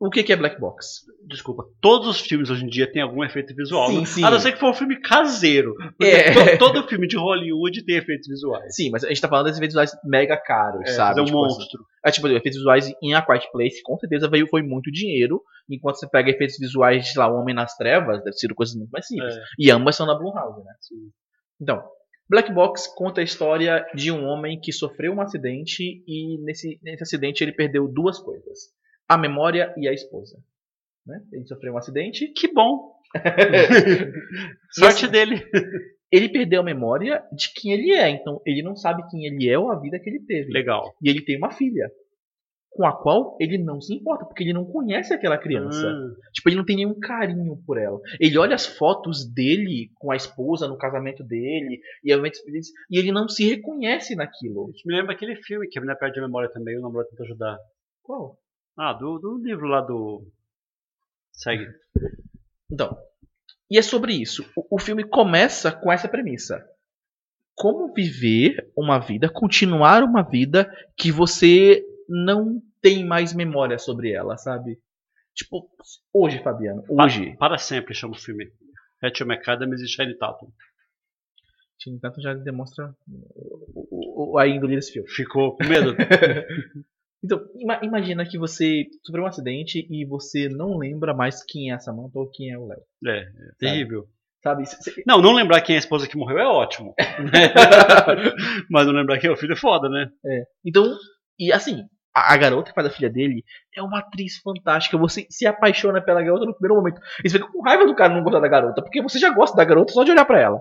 O que que é Black Box? Desculpa, todos os filmes hoje em dia têm algum efeito visual. Sim, não- sim. A não ser que for um filme caseiro. Porque É. to- todo filme de Hollywood tem efeitos visuais. Sim, mas a gente tá falando desses efeitos visuais mega caros, É, sabe? é um Tipo assim, monstro. É tipo, efeitos visuais em A Quiet Place, com certeza veio, foi muito dinheiro. Enquanto você pega efeitos visuais de, lá, O Homem nas Trevas, deve ser coisas muito mais simples. É. E ambas são da Blumhouse, né? Então, Black Box conta a história de um homem que sofreu um acidente e nesse, nesse acidente ele perdeu duas coisas: a memória e a esposa. né? Ele sofreu um acidente. Que bom. Sorte dele. Ele perdeu a memória de quem ele é, então ele não sabe quem ele é ou a vida que ele teve. Legal. E ele tem uma filha. Com a qual ele não se importa, porque ele não conhece aquela criança. Ah, Tipo, ele não tem nenhum carinho por ela. Ele olha as fotos dele com a esposa no casamento dele e e ele não se reconhece naquilo. isso me lembra aquele filme que a menina perde a memória também, o namorado tenta ajudar. Qual? Ah, do, do livro lá do. Segue. Então, e é sobre isso. O, o filme começa com essa premissa. Como viver uma vida, continuar uma vida que você não tem mais memória sobre ela, sabe? Tipo, hoje, Fabiano, hoje. Para sempre chama o filme. Rachel McAdams e Shane Tatum. Tim Tatum já demonstra o- o- a índole desse filme. Ficou com medo? Então, ima- imagina que você sofreu um acidente e você não lembra mais quem é a Samantha ou quem é o Léo. é, é terrível. Sabe? C- c- Não, não lembrar quem é a esposa que morreu é ótimo. Mas não lembrar quem é o filho é foda, né? Então, e assim, a, a garota que faz a filha dele é uma atriz fantástica. Você se apaixona pela garota no primeiro momento. E você fica com raiva do cara não gostar da garota, porque você já gosta da garota só de olhar pra ela.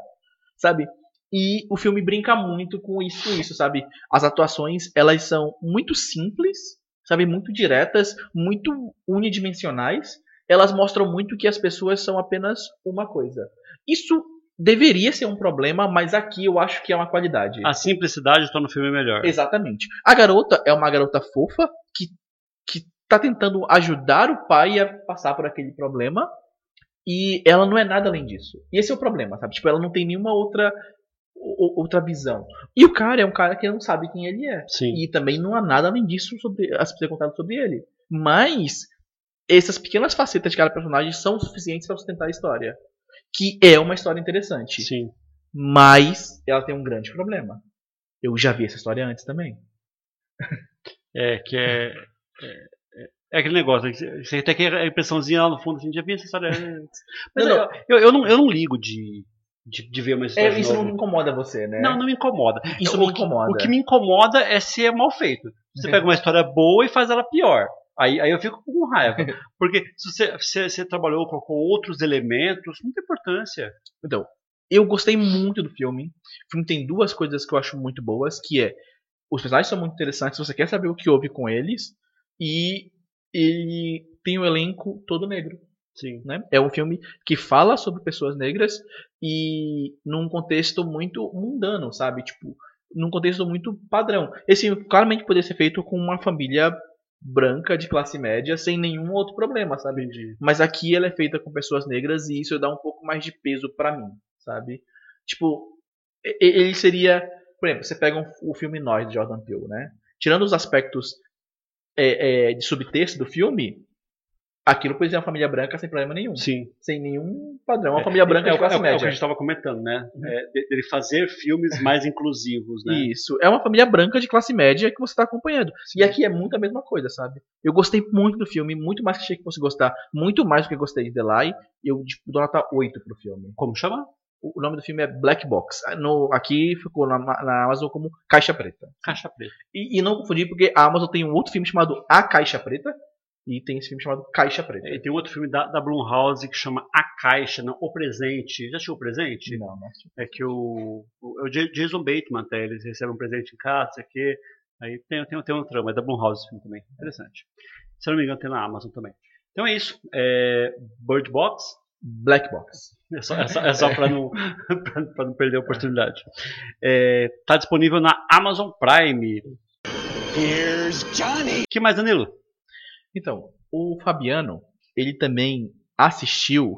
Sabe? E o filme brinca muito com isso, isso, sabe? As atuações, elas são muito simples, sabe? Muito diretas, muito unidimensionais. Elas mostram muito que as pessoas são apenas uma coisa. Isso deveria ser um problema, mas aqui eu acho que é uma qualidade. A simplicidade torna o filme melhor. Exatamente. A garota é uma garota fofa que, que tá tentando ajudar o pai a passar por aquele problema. E ela não é nada além disso. E esse é o problema, sabe? Tipo, ela não tem nenhuma outra outra visão. E o cara é um cara que não sabe quem ele é. Sim. E também não há nada além disso sobre, a ser contado sobre ele. Mas essas pequenas facetas de cada personagem são suficientes para sustentar a história. Que é uma história interessante. Sim. Mas ela tem um grande problema. Eu já vi essa história antes também. É, que é. É, é aquele negócio, que você tem aquela impressãozinha lá no fundo, assim, já vi essa história antes. Mas Não, eu, eu, eu não, eu não ligo de, de, de ver uma história. É, isso novo. não incomoda você, né? Não, não me incomoda. Isso o me que- incomoda. O que me incomoda é se é mal feito. Você pega uma história boa e faz ela pior. Aí, aí eu fico com raiva. Porque se você, se você trabalhou, colocou outros elementos, não tem importância. Então, eu gostei muito do filme. O filme tem duas coisas que eu acho muito boas, que é os personagens são muito interessantes, você quer saber o que houve com eles, e ele tem o elenco todo negro. Sim. Né? É um filme que fala sobre pessoas negras e num contexto muito mundano, sabe? Tipo, num contexto muito padrão. Esse filme claramente poderia ser feito com uma família branca de classe média sem nenhum outro problema, sabe? Entendi. Mas aqui ela é feita com pessoas negras e isso dá um pouco mais de peso pra mim, sabe? Tipo, ele seria, por exemplo, você pega um- o filme Nós de Jordan Peele, né? Tirando os aspectos é, é, de subtexto do filme, aquilo ser uma família branca sem problema nenhum, Sim. sem nenhum padrão, uma família branca é, de classe é o- é o que a média. gente estava comentando, né? É, de- dele fazer filmes mais inclusivos, né? Isso, é uma família branca de classe média que você tá acompanhando. E aqui é muito a mesma coisa, sabe? Eu gostei muito do filme, muito mais que achei que fosse gostar, muito mais do que gostei de The Lie. Eu tipo, dou nota 8 pro filme. Como chama? O nome do filme é Black Box. No, aqui ficou na, na Amazon como Caixa Preta. Caixa Preta. E, e não confundir, porque a Amazon tem um outro filme chamado A Caixa Preta. E tem esse filme chamado Caixa Preta. E tem outro filme da, da Blumhouse que chama A Caixa, não, O Presente. Já assistiu O Presente? Não, não. É que o, o, é o Jason Bateman até, eles recebem um presente em casa, aqui. Aí tem, tem, tem um trama, é da Blumhouse esse filme também. Interessante. Se eu não me engano, tem na Amazon também. Então é isso. É, Bird Box. Black Box. É só, é só, é só para não, pra, não perder a oportunidade. Está disponível na Amazon Prime. Here's Johnny. que mais, Danilo? Então, o Fabiano, ele também assistiu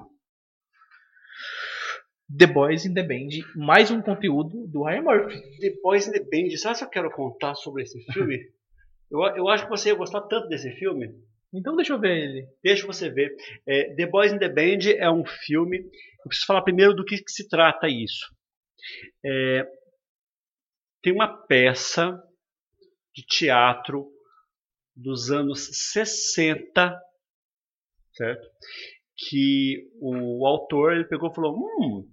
The Boys in the Band, mais um conteúdo do Ryan Murphy. The Boys in the Band. Sabe se eu quero contar sobre esse filme? eu, eu acho que você ia gostar tanto desse filme. Então deixa eu ver ele. Deixa você ver. É, the Boys in the Band é um filme. Eu preciso falar primeiro do que, que se trata isso. É, tem uma peça de teatro dos anos 60, certo? Que o autor ele pegou e falou: Hum,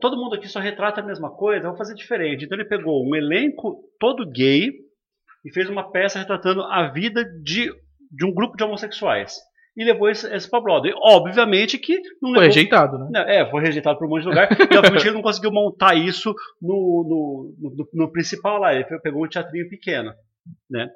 todo mundo aqui só retrata a mesma coisa, vamos fazer diferente. Então ele pegou um elenco todo gay e fez uma peça retratando a vida de de um grupo de homossexuais. e levou esse, esse pra Broadway. Obviamente que não Foi levou, rejeitado, né? não, É, foi rejeitado por um monte de lugar. e obviamente ele não conseguiu montar isso no, no, no, no principal lá. Ele pegou um teatrinho pequeno. Né?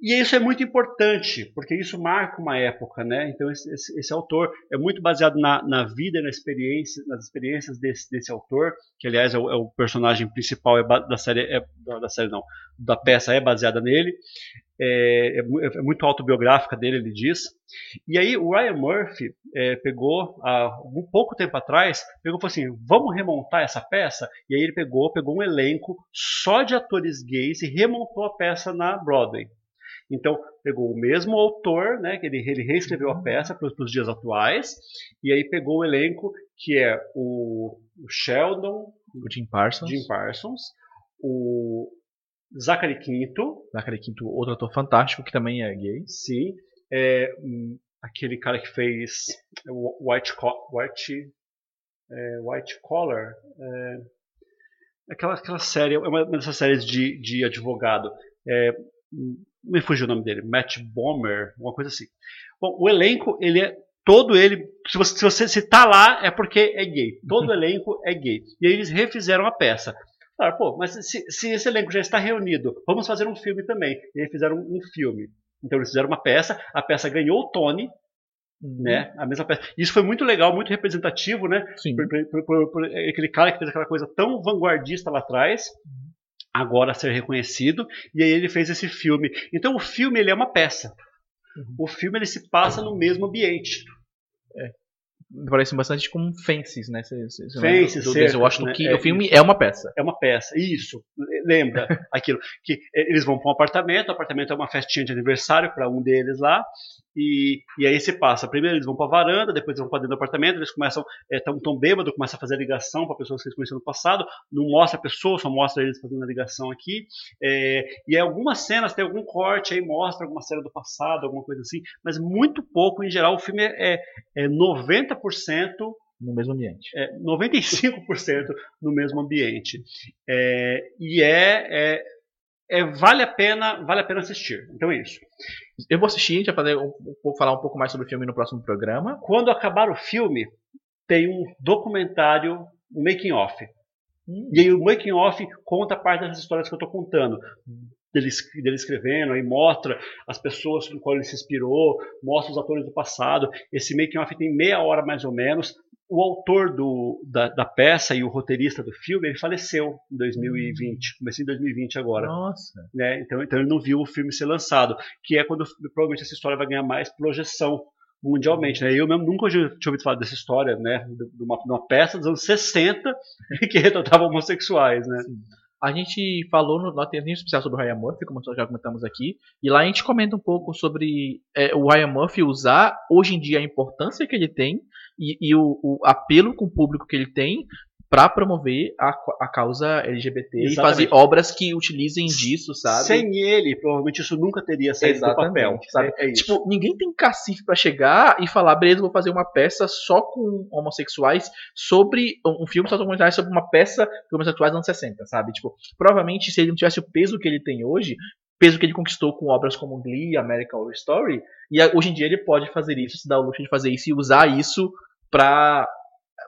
E isso é muito importante, porque isso marca uma época, né? Então esse, esse, esse autor é muito baseado na, na vida, na experiência, nas experiências desse, desse autor, que aliás é o, é o personagem principal é da série, é, da série não, da peça é baseada nele. É, é é muito autobiográfica dele, ele diz. E aí o Ryan Murphy é, pegou, há um pouco tempo atrás, pegou falou assim, vamos remontar essa peça? E aí ele pegou, pegou um elenco só de atores gays e remontou a peça na Broadway. Então, pegou o mesmo autor, né, que ele, ele reescreveu a peça para os dias atuais, e aí pegou o elenco que é o, o Sheldon, O Jim Parsons. Jim Parsons, o Zachary Quinto, Zachary Quinto, outro ator fantástico que também é gay. sim, é, hum, aquele cara que fez White, White, é, White Collar, é, aquela, aquela série, é uma dessas séries de, de advogado, é, hum, me fugiu o nome dele, Matt Bomer, uma coisa assim. Bom, o elenco, ele é todo ele, se você, se você se tá lá, é porque é gay. Todo elenco é gay. E aí eles refizeram a peça. Claro, pô, mas se, se esse elenco já está reunido, vamos fazer um filme também. E aí fizeram um filme. Então eles fizeram uma peça, a peça ganhou o Tony, né? A mesma peça. Isso foi muito legal, muito representativo, né? Sim. por, por- por- por aquele cara que fez aquela coisa tão vanguardista lá atrás, agora ser reconhecido, e aí ele fez esse filme. Então o filme ele é uma peça. O filme ele se passa no mesmo ambiente. Parece bastante com Fences, né? Cê, cê, cê Fences, lembra do certo, Denzel Washington, né? que É, o filme é uma peça. É uma peça, isso. Lembra aquilo que eh, eles vão para um apartamento, o apartamento é uma festinha de aniversário para um deles lá, e, e aí se passa. Primeiro eles vão para a varanda, depois eles vão para dentro do apartamento, eles começam, estão tão bêbados, começam a fazer ligação para pessoas que eles conheceram no passado, não mostra a pessoa, só mostra eles fazendo a ligação aqui. É, e aí algumas cenas, tem algum corte aí, mostra alguma cena do passado, alguma coisa assim, mas muito pouco, em geral, o filme é, é, é 90% No mesmo ambiente. é, 95% no mesmo ambiente. É, e é, é, é- vale a pena vale a pena assistir. Então é isso. Eu vou assistir, a gente vai fazer pouco- falar um pouco mais sobre o filme no próximo programa. Quando acabar o filme, tem um documentário, um making off. E aí o making off conta parte das histórias que eu estou contando. Dele, dele escrevendo, aí mostra as pessoas com qual ele se inspirou, mostra os atores do passado. Esse making off tem meia hora mais ou menos. O autor do, da, da peça e o roteirista do filme, ele faleceu em 2020, comecei em 2020 agora. Nossa. né? Então, então ele não viu o filme ser lançado, que é quando provavelmente essa história vai ganhar mais projeção mundialmente, né? Eu mesmo nunca tinha ouvido falar dessa história, né? De uma, de uma peça dos anos 60 que retratava homossexuais, né? A gente falou no nós especial sobre o Ryan Murphy, como nós já comentamos aqui, e lá a gente comenta um pouco sobre é, o Ryan Murphy usar hoje em dia a importância que ele tem e, e o, o apelo com o público que ele tem para promover a, a causa LGBT e Exatamente. fazer obras que utilizem disso, sabe? Sem ele, provavelmente isso nunca teria saído do papel. sabe? É, é isso. Tipo, ninguém tem cacife pra chegar e falar, beleza, vou fazer uma peça só com homossexuais sobre um filme só com homossexuais sobre uma peça de homossexuais dos anos 60, sabe? Tipo, provavelmente se ele não tivesse o peso que ele tem hoje, peso que ele conquistou com obras como Glee, American Horror Story, e hoje em dia ele pode fazer isso, se dar o luxo de fazer isso e usar isso pra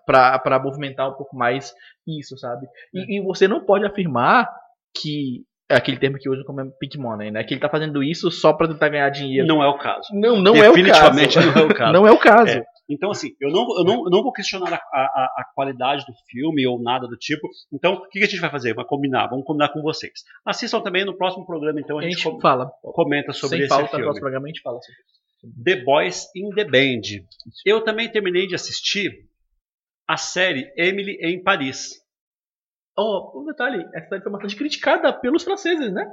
pra movimentar um pouco mais isso, sabe? E, e você não pode afirmar que é aquele termo que usam como é pink money, né? Que ele tá fazendo isso só pra tentar ganhar dinheiro. não é o caso. Não, não é o caso. Definitivamente não é o caso. Não é o caso. É. Então, assim, eu não, eu não, eu não vou questionar a, a, a qualidade do filme ou nada do tipo. Então, o que que a gente vai fazer? Vai combinar, vamos combinar com vocês. Assistam também no próximo programa, então a a gente, gente fala. comenta sobre Sem esse falta, no filme. próximo programa a gente fala sobre isso. The Boys in the Band. Eu também terminei de assistir a série Emily em Paris. Oh, um detalhe, essa série foi bastante criticada pelos franceses, né?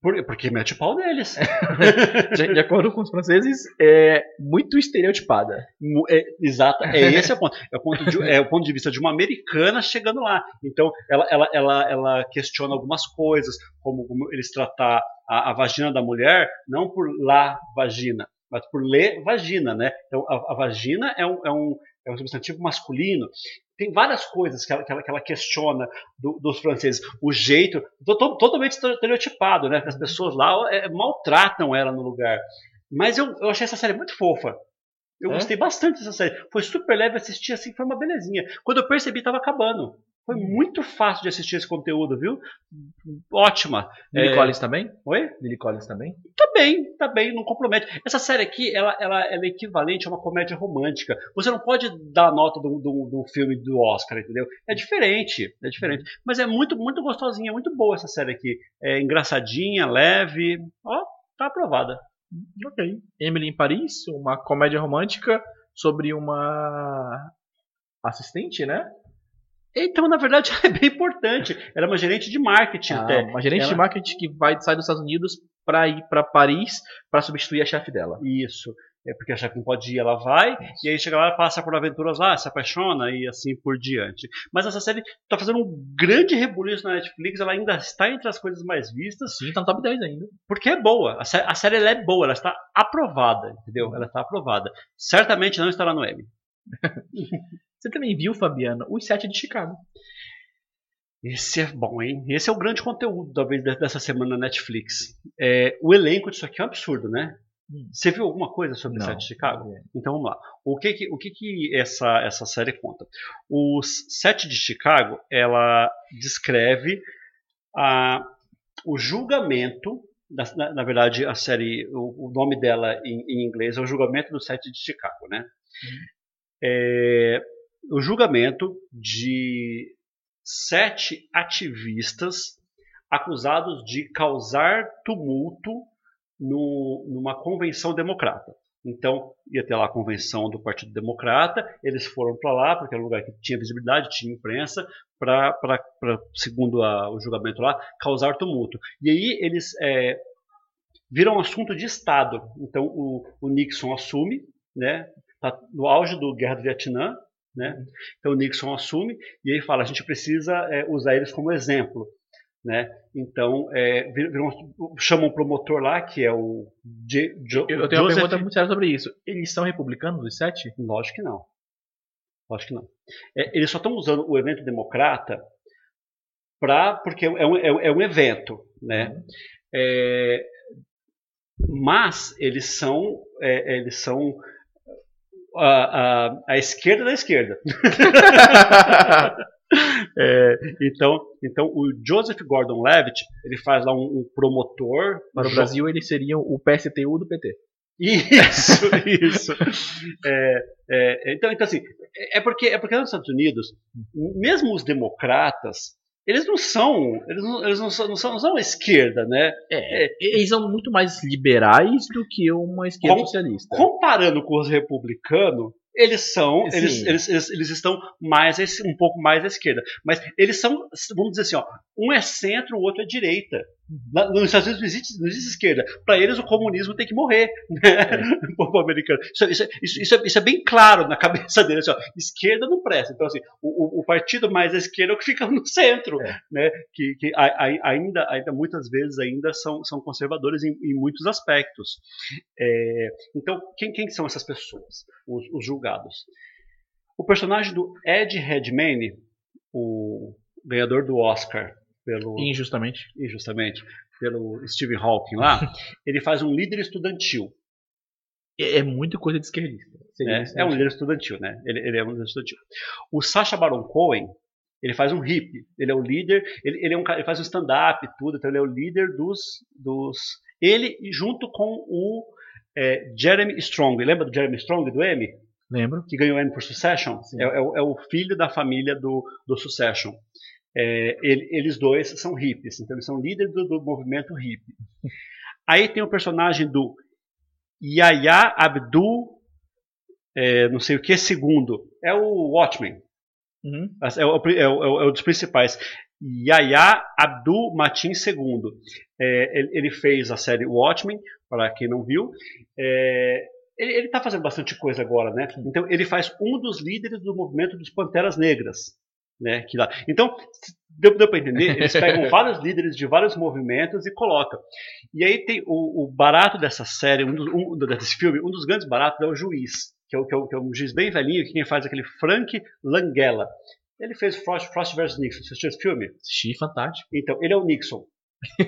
Por- porque mete o pau neles. De, de acordo com os franceses, é muito estereotipada. É, exato, é esse é o ponto. É o ponto, de, é o ponto de vista de uma americana chegando lá. Então, ela, ela, ela, ela questiona algumas coisas, como, como eles tratar a, a vagina da mulher, não por lá vagina, mas por lê vagina, né? Então, a, a vagina é um, é, um, é um substantivo masculino. Tem várias coisas que ela, que ela, que ela questiona do- dos franceses. O jeito, to- to- totalmente estereotipado, né? As pessoas lá é, maltratam ela no lugar. Mas eu, eu achei essa série muito fofa. Eu É? gostei bastante dessa série. Foi super leve assistir assim, foi uma belezinha. Quando eu percebi, tava acabando. Foi Hum. muito fácil de assistir esse conteúdo, viu? Ótima. Lily É, Collins também? Oi? Lily Collins também? Tá bem, tá bem, não compromete. Essa série aqui, ela, ela, ela é equivalente a uma comédia romântica. Você não pode dar a nota do, do, do filme do Oscar, entendeu? É diferente, é diferente. Mas é muito, muito gostosinha, muito boa essa série aqui. É engraçadinha, leve. Ó, tá aprovada. Ok. Emily em Paris, uma comédia romântica sobre uma assistente, né? Então, na verdade, é bem importante. Ela é uma gerente de marketing Ah, até. uma gerente de Ela- marketing que vai sair dos Estados Unidos para ir para Paris para substituir a chefe dela. Isso. É porque a chefe não pode ir, ela vai, e aí chega lá, passa por aventuras lá, se apaixona e assim por diante. Mas essa série tá fazendo um grande rebuliço na Netflix, ela ainda está entre as coisas mais vistas, Sim, tá no top 10 ainda. porque é boa. A, sé- a série é boa, ela está aprovada, entendeu? Ela está aprovada. Certamente não estará no Emmy. Você também viu, Fabiano, os sete de Chicago. Esse é bom, hein? Esse é o grande conteúdo, talvez, de- dessa semana na Netflix. É, o elenco disso aqui é um absurdo, né? Hum. Você viu alguma coisa sobre o set de Chicago? Então vamos lá. O que que, o que, que essa, essa série conta? O set de Chicago, ela descreve a, o julgamento, da- na, na verdade a série, o, o nome dela em, em inglês é o julgamento do set de Chicago, né? É, o julgamento de sete ativistas acusados de causar tumulto no- numa convenção democrata. Então, ia ter lá a convenção do Partido Democrata, eles foram para lá, porque era um lugar que tinha visibilidade, tinha imprensa, para, segundo a- o julgamento lá, causar tumulto. E aí eles é, viram um assunto de Estado. Então, o, o Nixon assume, né, tá no auge do Guerra do Vietnã, né, então o Nixon assume, e aí fala, a gente precisa é, usar eles como exemplo. Né? Então, é, vir- viram- chamam um promotor lá, que é o J- Jo- Eu, tenho uma Joseph pergunta muito séria sobre isso. Eles são republicanos, os sete? Lógico que não. Lógico que não. É, eles só estão usando o evento democrata pra, porque é um, é é um evento, né? É, mas eles são, é, eles são a, a, a esquerda da esquerda. É, então, então o Joseph Gordon-Levitt ele faz lá um, um promotor Para o Brasil, eles seriam o PSTU do PT. isso, isso. É, é, então, então, assim, é porque, é porque nos Estados Unidos, mesmo os democratas, eles não são, eles não, eles não são, não são, não são esquerda, né? É, eles são muito mais liberais do que uma esquerda Com- socialista. Comparando com os republicanos, eles são, eles, eles, eles, eles estão mais um pouco mais à esquerda, mas eles são, vamos dizer assim, ó, um é centro, o outro é direita. Na- Nos Estados Unidos não existe, não existe esquerda. Para eles o comunismo tem que morrer, né? O povo americano. Isso, isso, isso, é, isso é bem claro na cabeça deles. Assim, ó, esquerda não presta. Então assim, o, o- o partido mais à esquerda é o que fica no centro, É. né? Que, que a- a- ainda, ainda muitas vezes ainda são, são conservadores em, em muitos aspectos. É, então, quem, quem são essas pessoas, os, os julgados? O personagem do Ed Redmayne, o ganhador do Oscar pelo Injustamente. injustamente pelo Stephen Hawking lá, ele faz um líder estudantil. É, é muito coisa de esquerdista. Né? isso, É um né? líder estudantil, né? Ele, ele é um líder estudantil. O Sacha Baron Cohen, ele faz um hippie. Ele é o líder, ele, ele é um ele faz um stand-up e tudo, então ele é o líder dos. dos ele junto com o é, Jeremy Strong. Lembra do Jeremy Strong do Emmy? Lembro. que ganhou o Emmy por Succession, é, é o- é o filho da família do, do Succession. É, ele- eles dois são hippies, então eles são líderes do, do movimento hippie. Aí tem o personagem do Yahya Abdul, é, não sei o que, segundo, é o Watchmen, Uhum. é o, é o- é o- é dos principais. Yahya Abdul Matin II. É, ele, ele fez a série Watchmen, para quem não viu. É, ele está fazendo bastante coisa agora, né? Então ele faz um dos líderes do movimento dos Panteras Negras. Né, que lá. Então, deu, deu para entender? Eles pegam vários líderes de vários movimentos e colocam. E aí tem o, o barato dessa série, um, do- um desse filme, um dos grandes baratos é o juiz, que é, o, que, é o, que é um juiz bem velhinho, que quem faz aquele Frank Langella. Ele fez Frost, Frost vs Nixon. Você assistiu esse filme? Assisti, fantástico. Então, ele é o Nixon.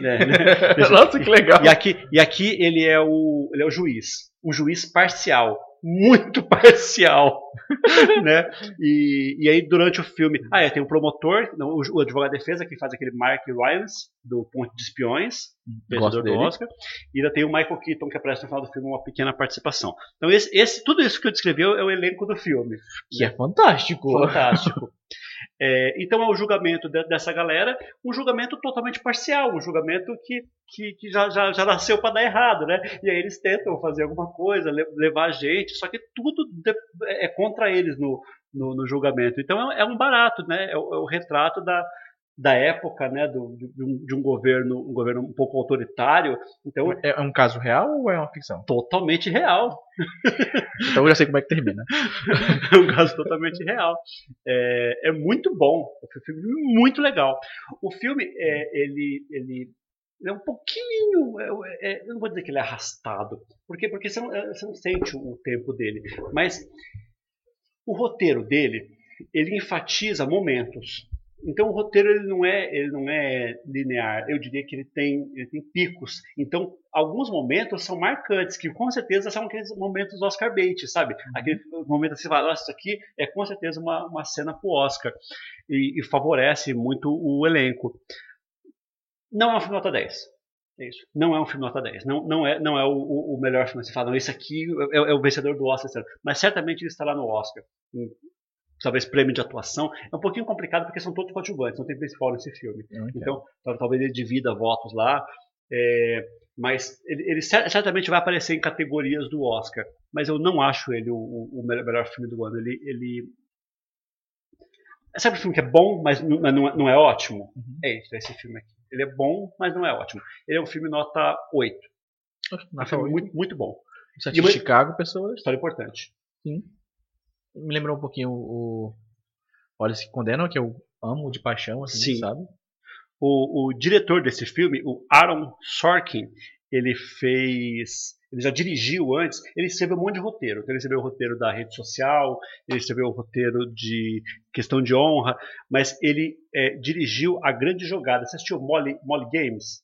né? Nossa, que legal. E aqui, e aqui ele, é o, ele é o juiz. Um juiz parcial. Muito parcial, né? E, e aí durante o filme, ah, é, tem o promotor, não, o, o advogado de defesa que faz aquele Mark Rylance do Ponte de Espiões, vencedor do. Oscar, e ainda tem o Michael Keaton que aparece no final do filme uma pequena participação. Então esse, esse tudo isso que eu descrevi é o elenco do filme. Que é fantástico. Fantástico. É, então é o julgamento de- dessa galera, um julgamento totalmente parcial, um julgamento que, que, que já, já, já nasceu para dar errado, né? E aí eles tentam fazer alguma coisa, le- levar a gente, só que tudo de- é contra eles no, no, no julgamento. Então é, é um barato, né? É o, é o retrato da, da época, né? Do, de, um, de um governo, um governo um pouco autoritário. Então É é um caso real ou é uma ficção? totalmente real. Então eu já sei como é que termina. é um caso totalmente real. É, é muito bom, é um filme muito legal. O filme, é, ele, ele é um pouquinho, é, é, eu não vou dizer que ele é arrastado, porque, porque você, não, você não sente o tempo dele, mas o roteiro dele, ele enfatiza momentos. Então o roteiro ele não é ele não é linear. Eu diria que ele tem ele tem picos. Então alguns momentos são marcantes que com certeza são aqueles momentos Oscar bait, sabe? Aquele momento que você fala, isso aqui é com certeza uma, uma cena pro Oscar e, e favorece muito o elenco. Não é um filme nota 10. É isso. Não é um filme nota 10. Não, não é, não é o, o- o melhor filme. Você fala, não, esse aqui é, é o vencedor do Oscar. Mas certamente ele estará no Oscar. Talvez prêmio de atuação. É um pouquinho complicado porque são todos coadjuvantes, não tem principal nesse filme. Então, tal- talvez ele divida votos lá. é, mas ele, ele cer- certamente vai aparecer em categorias do Oscar. Mas eu não acho ele o, o- melhor filme do ano. Ele. ele... Sabe o filme que é bom, mas não, não é- não é ótimo? Uhum. É isso, é esse filme aqui. Ele é bom, mas não é ótimo. Ele é um filme nota 8. É um Nota filme oito. muito, muito bom. Sete de Chicago, pessoas. História importante. Me lembrou um pouquinho o Olhos que Condenam, que eu amo de paixão, assim, Sim. sabe? O, o diretor desse filme, o Aaron Sorkin, ele fez. Ele já dirigiu antes, ele escreveu um monte de roteiro. Então, ele escreveu o roteiro da rede social, ele escreveu o roteiro de questão de honra, mas ele é, dirigiu a grande jogada. Você assistiu Molly, Molly Games?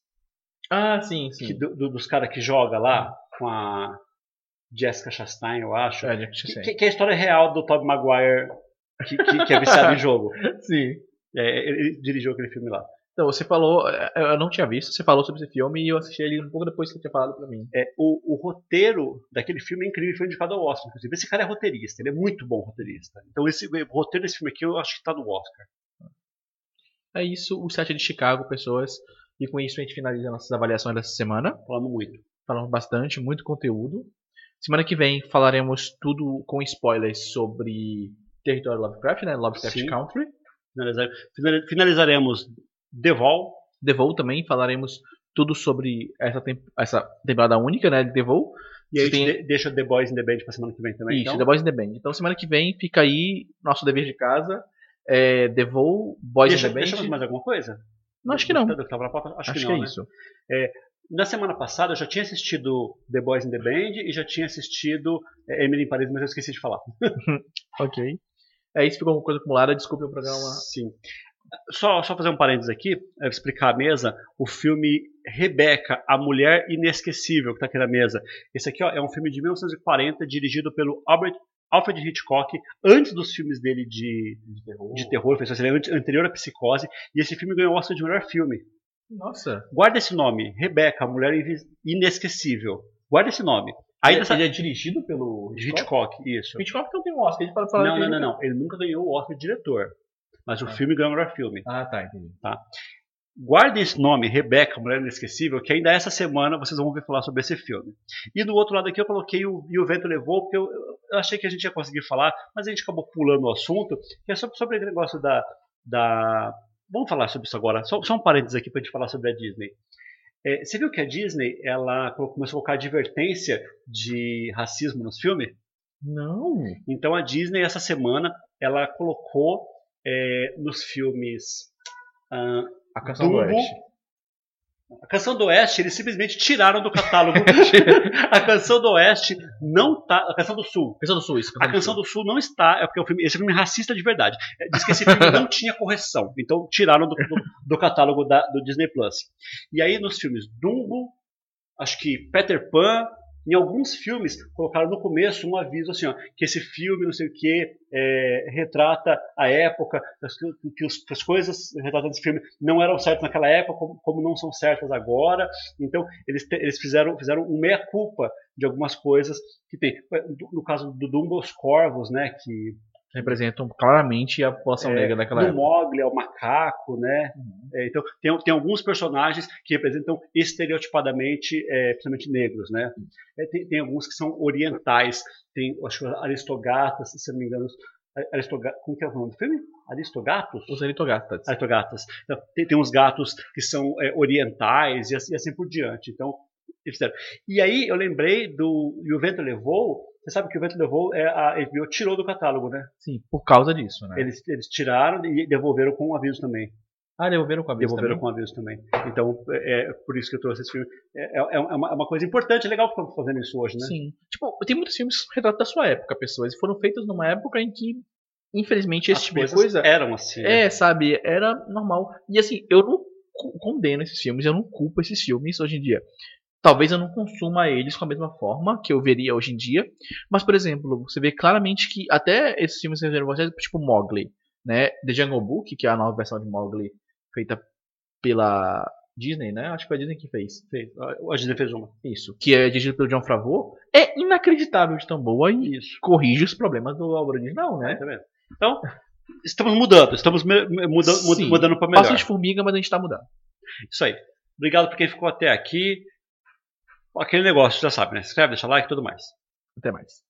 Ah, sim, Que sim. do- do- dos caras que joga lá com a Jessica Chastain, eu acho. É, Jack Chastain. Que, que é a história real do Tobey Maguire que, que- que é viciado em jogo. Sim. É, ele, dirigiu aquele filme lá. Então, você falou, é, eu não tinha visto, você falou sobre esse filme e eu assisti ele um pouco depois que você tinha falado pra mim. É, o, o roteiro daquele filme é incrível, foi indicado ao Oscar. Inclusive, esse cara é roteirista, ele é muito bom roteirista. Então, esse o roteiro desse filme aqui eu acho que tá no Oscar. É isso, o set de Chicago, pessoas. E com isso a gente finaliza nossas avaliações dessa semana. Falando muito. Falamos bastante, muito conteúdo. Semana que vem falaremos tudo com spoilers sobre Território Lovecraft, né? Lovecraft Sim. Country. Finalizaremos The Vol. The Vou também falaremos tudo sobre essa, tem- essa temporada única, né? De The Vou. E aí Tem- de- deixa The Boys in the Band pra semana que vem também. Isso, então. The Boys in the Band. Então semana que vem fica aí nosso dever de casa. É, The Vou, Boys Deixa, in the Band. deixamos mais alguma coisa? Não, acho que não. Na pauta? Acho, Acho, que que, não, é né? isso. Na semana passada eu já tinha assistido The Boys in the Band e já tinha assistido é, Emily em Paris, mas eu esqueci de falar. Ok. É isso, ficou alguma coisa acumulada. Desculpe o programa. Sim. Só, só fazer um parênteses aqui, é, explicar a mesa, o filme Rebeca, a Mulher Inesquecível, que está aqui na mesa. Esse aqui ó, é um filme de 1940, dirigido pelo Albert, Alfred Hitchcock, antes dos filmes dele de, De terror. de terror, fez anterior à Psicose, e esse filme ganhou o Oscar de melhor filme. Nossa. Guarda esse nome, Rebeca, Mulher Inesquecível. Guarda esse nome. Aí ele, dessa... ele é dirigido pelo Hitchcock? Hitchcock, isso. Hitchcock não tem um Oscar, ele fala Não, não, não, não. Ele nunca ganhou o Oscar de diretor. Mas o Ah. filme ganhou o melhor filme. Ah, tá, entendi. Guardem esse nome, Rebeca, Mulher Inesquecível, que ainda essa semana vocês vão ouvir falar sobre esse filme. E do outro lado aqui eu coloquei o E o Vento Levou, porque eu, eu achei que a gente ia conseguir falar, mas a gente acabou pulando o assunto, que é sobre, sobre aquele negócio da, da. Vamos falar sobre isso agora. Só, só um parênteses aqui para a gente falar sobre a Disney. É, você viu que a Disney ela começou a colocar advertência de racismo nos filmes? Não. Então a Disney essa semana ela colocou é, nos filmes A Canção do Dumbo. A Canção do Oeste eles simplesmente tiraram do catálogo. a Canção do Oeste não tá. A Canção do Sul. Canção do Sul, isso. A Canção do Sul não está, é porque é filme, esse filme é racista de verdade. É, Diz que esse filme não tinha correção, então tiraram do, do- do catálogo da- do Disney Plus. E aí nos filmes Dumbo, acho que Peter Pan Em alguns filmes, colocaram no começo um aviso assim, ó, que esse filme, não sei o que, é, retrata a época, que, os, que, as coisas retratadas nesse filme não eram certas naquela época, como, como não são certas agora. Então, eles, te, eles fizeram, fizeram um meia-culpa de algumas coisas que tem. No caso do Dumbo, os Corvos, né, que representam claramente a população é, negra daquela época. Mogli é o macaco, né? Uhum. É, então tem, tem alguns personagens que representam estereotipadamente, é, principalmente negros, né? É, tem, tem, alguns que são orientais, tem acho que Aristogatas, se não me engano, Aristogatas, como que é o nome do filme? Aristogatos? Os Aristogatas. Aristogatas. Então, tem, tem uns gatos que são é, orientais e assim, e assim por diante. Então e aí eu lembrei do E o Vento Levou. Você sabe que o Vento Levou é a HBO tirou do catálogo, né? Sim, por causa disso, né? Eles, eles tiraram e devolveram com um aviso também. Ah, devolveram com aviso devolveram também? com aviso também. Então, é, é por isso que eu trouxe esse filme. É, é, é uma, é uma, coisa importante, é legal que estamos fazendo isso hoje, né? Sim. Tipo, tem muitos filmes retratos da sua época, pessoas. E foram feitos numa época em que, infelizmente, esse As tipo de coisa. eram assim. É, né? sabe? Era normal. E assim, eu não condeno esses filmes, eu não culpo esses filmes hoje em dia. Talvez eu não consuma eles com a mesma forma que eu veria hoje em dia. Mas, por exemplo, você vê claramente que até esses filmes que vocês, tipo Mowgli, né? The Jungle Book, que é a nova versão de Mowgli feita pela Disney, né? Acho que foi a Disney que fez. fez. A Disney fez uma. Isso. Que é dirigido pelo John Favreau. É inacreditável de tão boa e Isso. corrige os problemas do obra original, né? Tá vendo? Então, estamos mudando. Estamos mudando, mudando para melhor. Passo de formiga, mas a gente está mudando. Isso aí. Obrigado por quem ficou até aqui. Aquele negócio, já sabe, né? Se inscreve, deixa like e tudo mais. Até mais.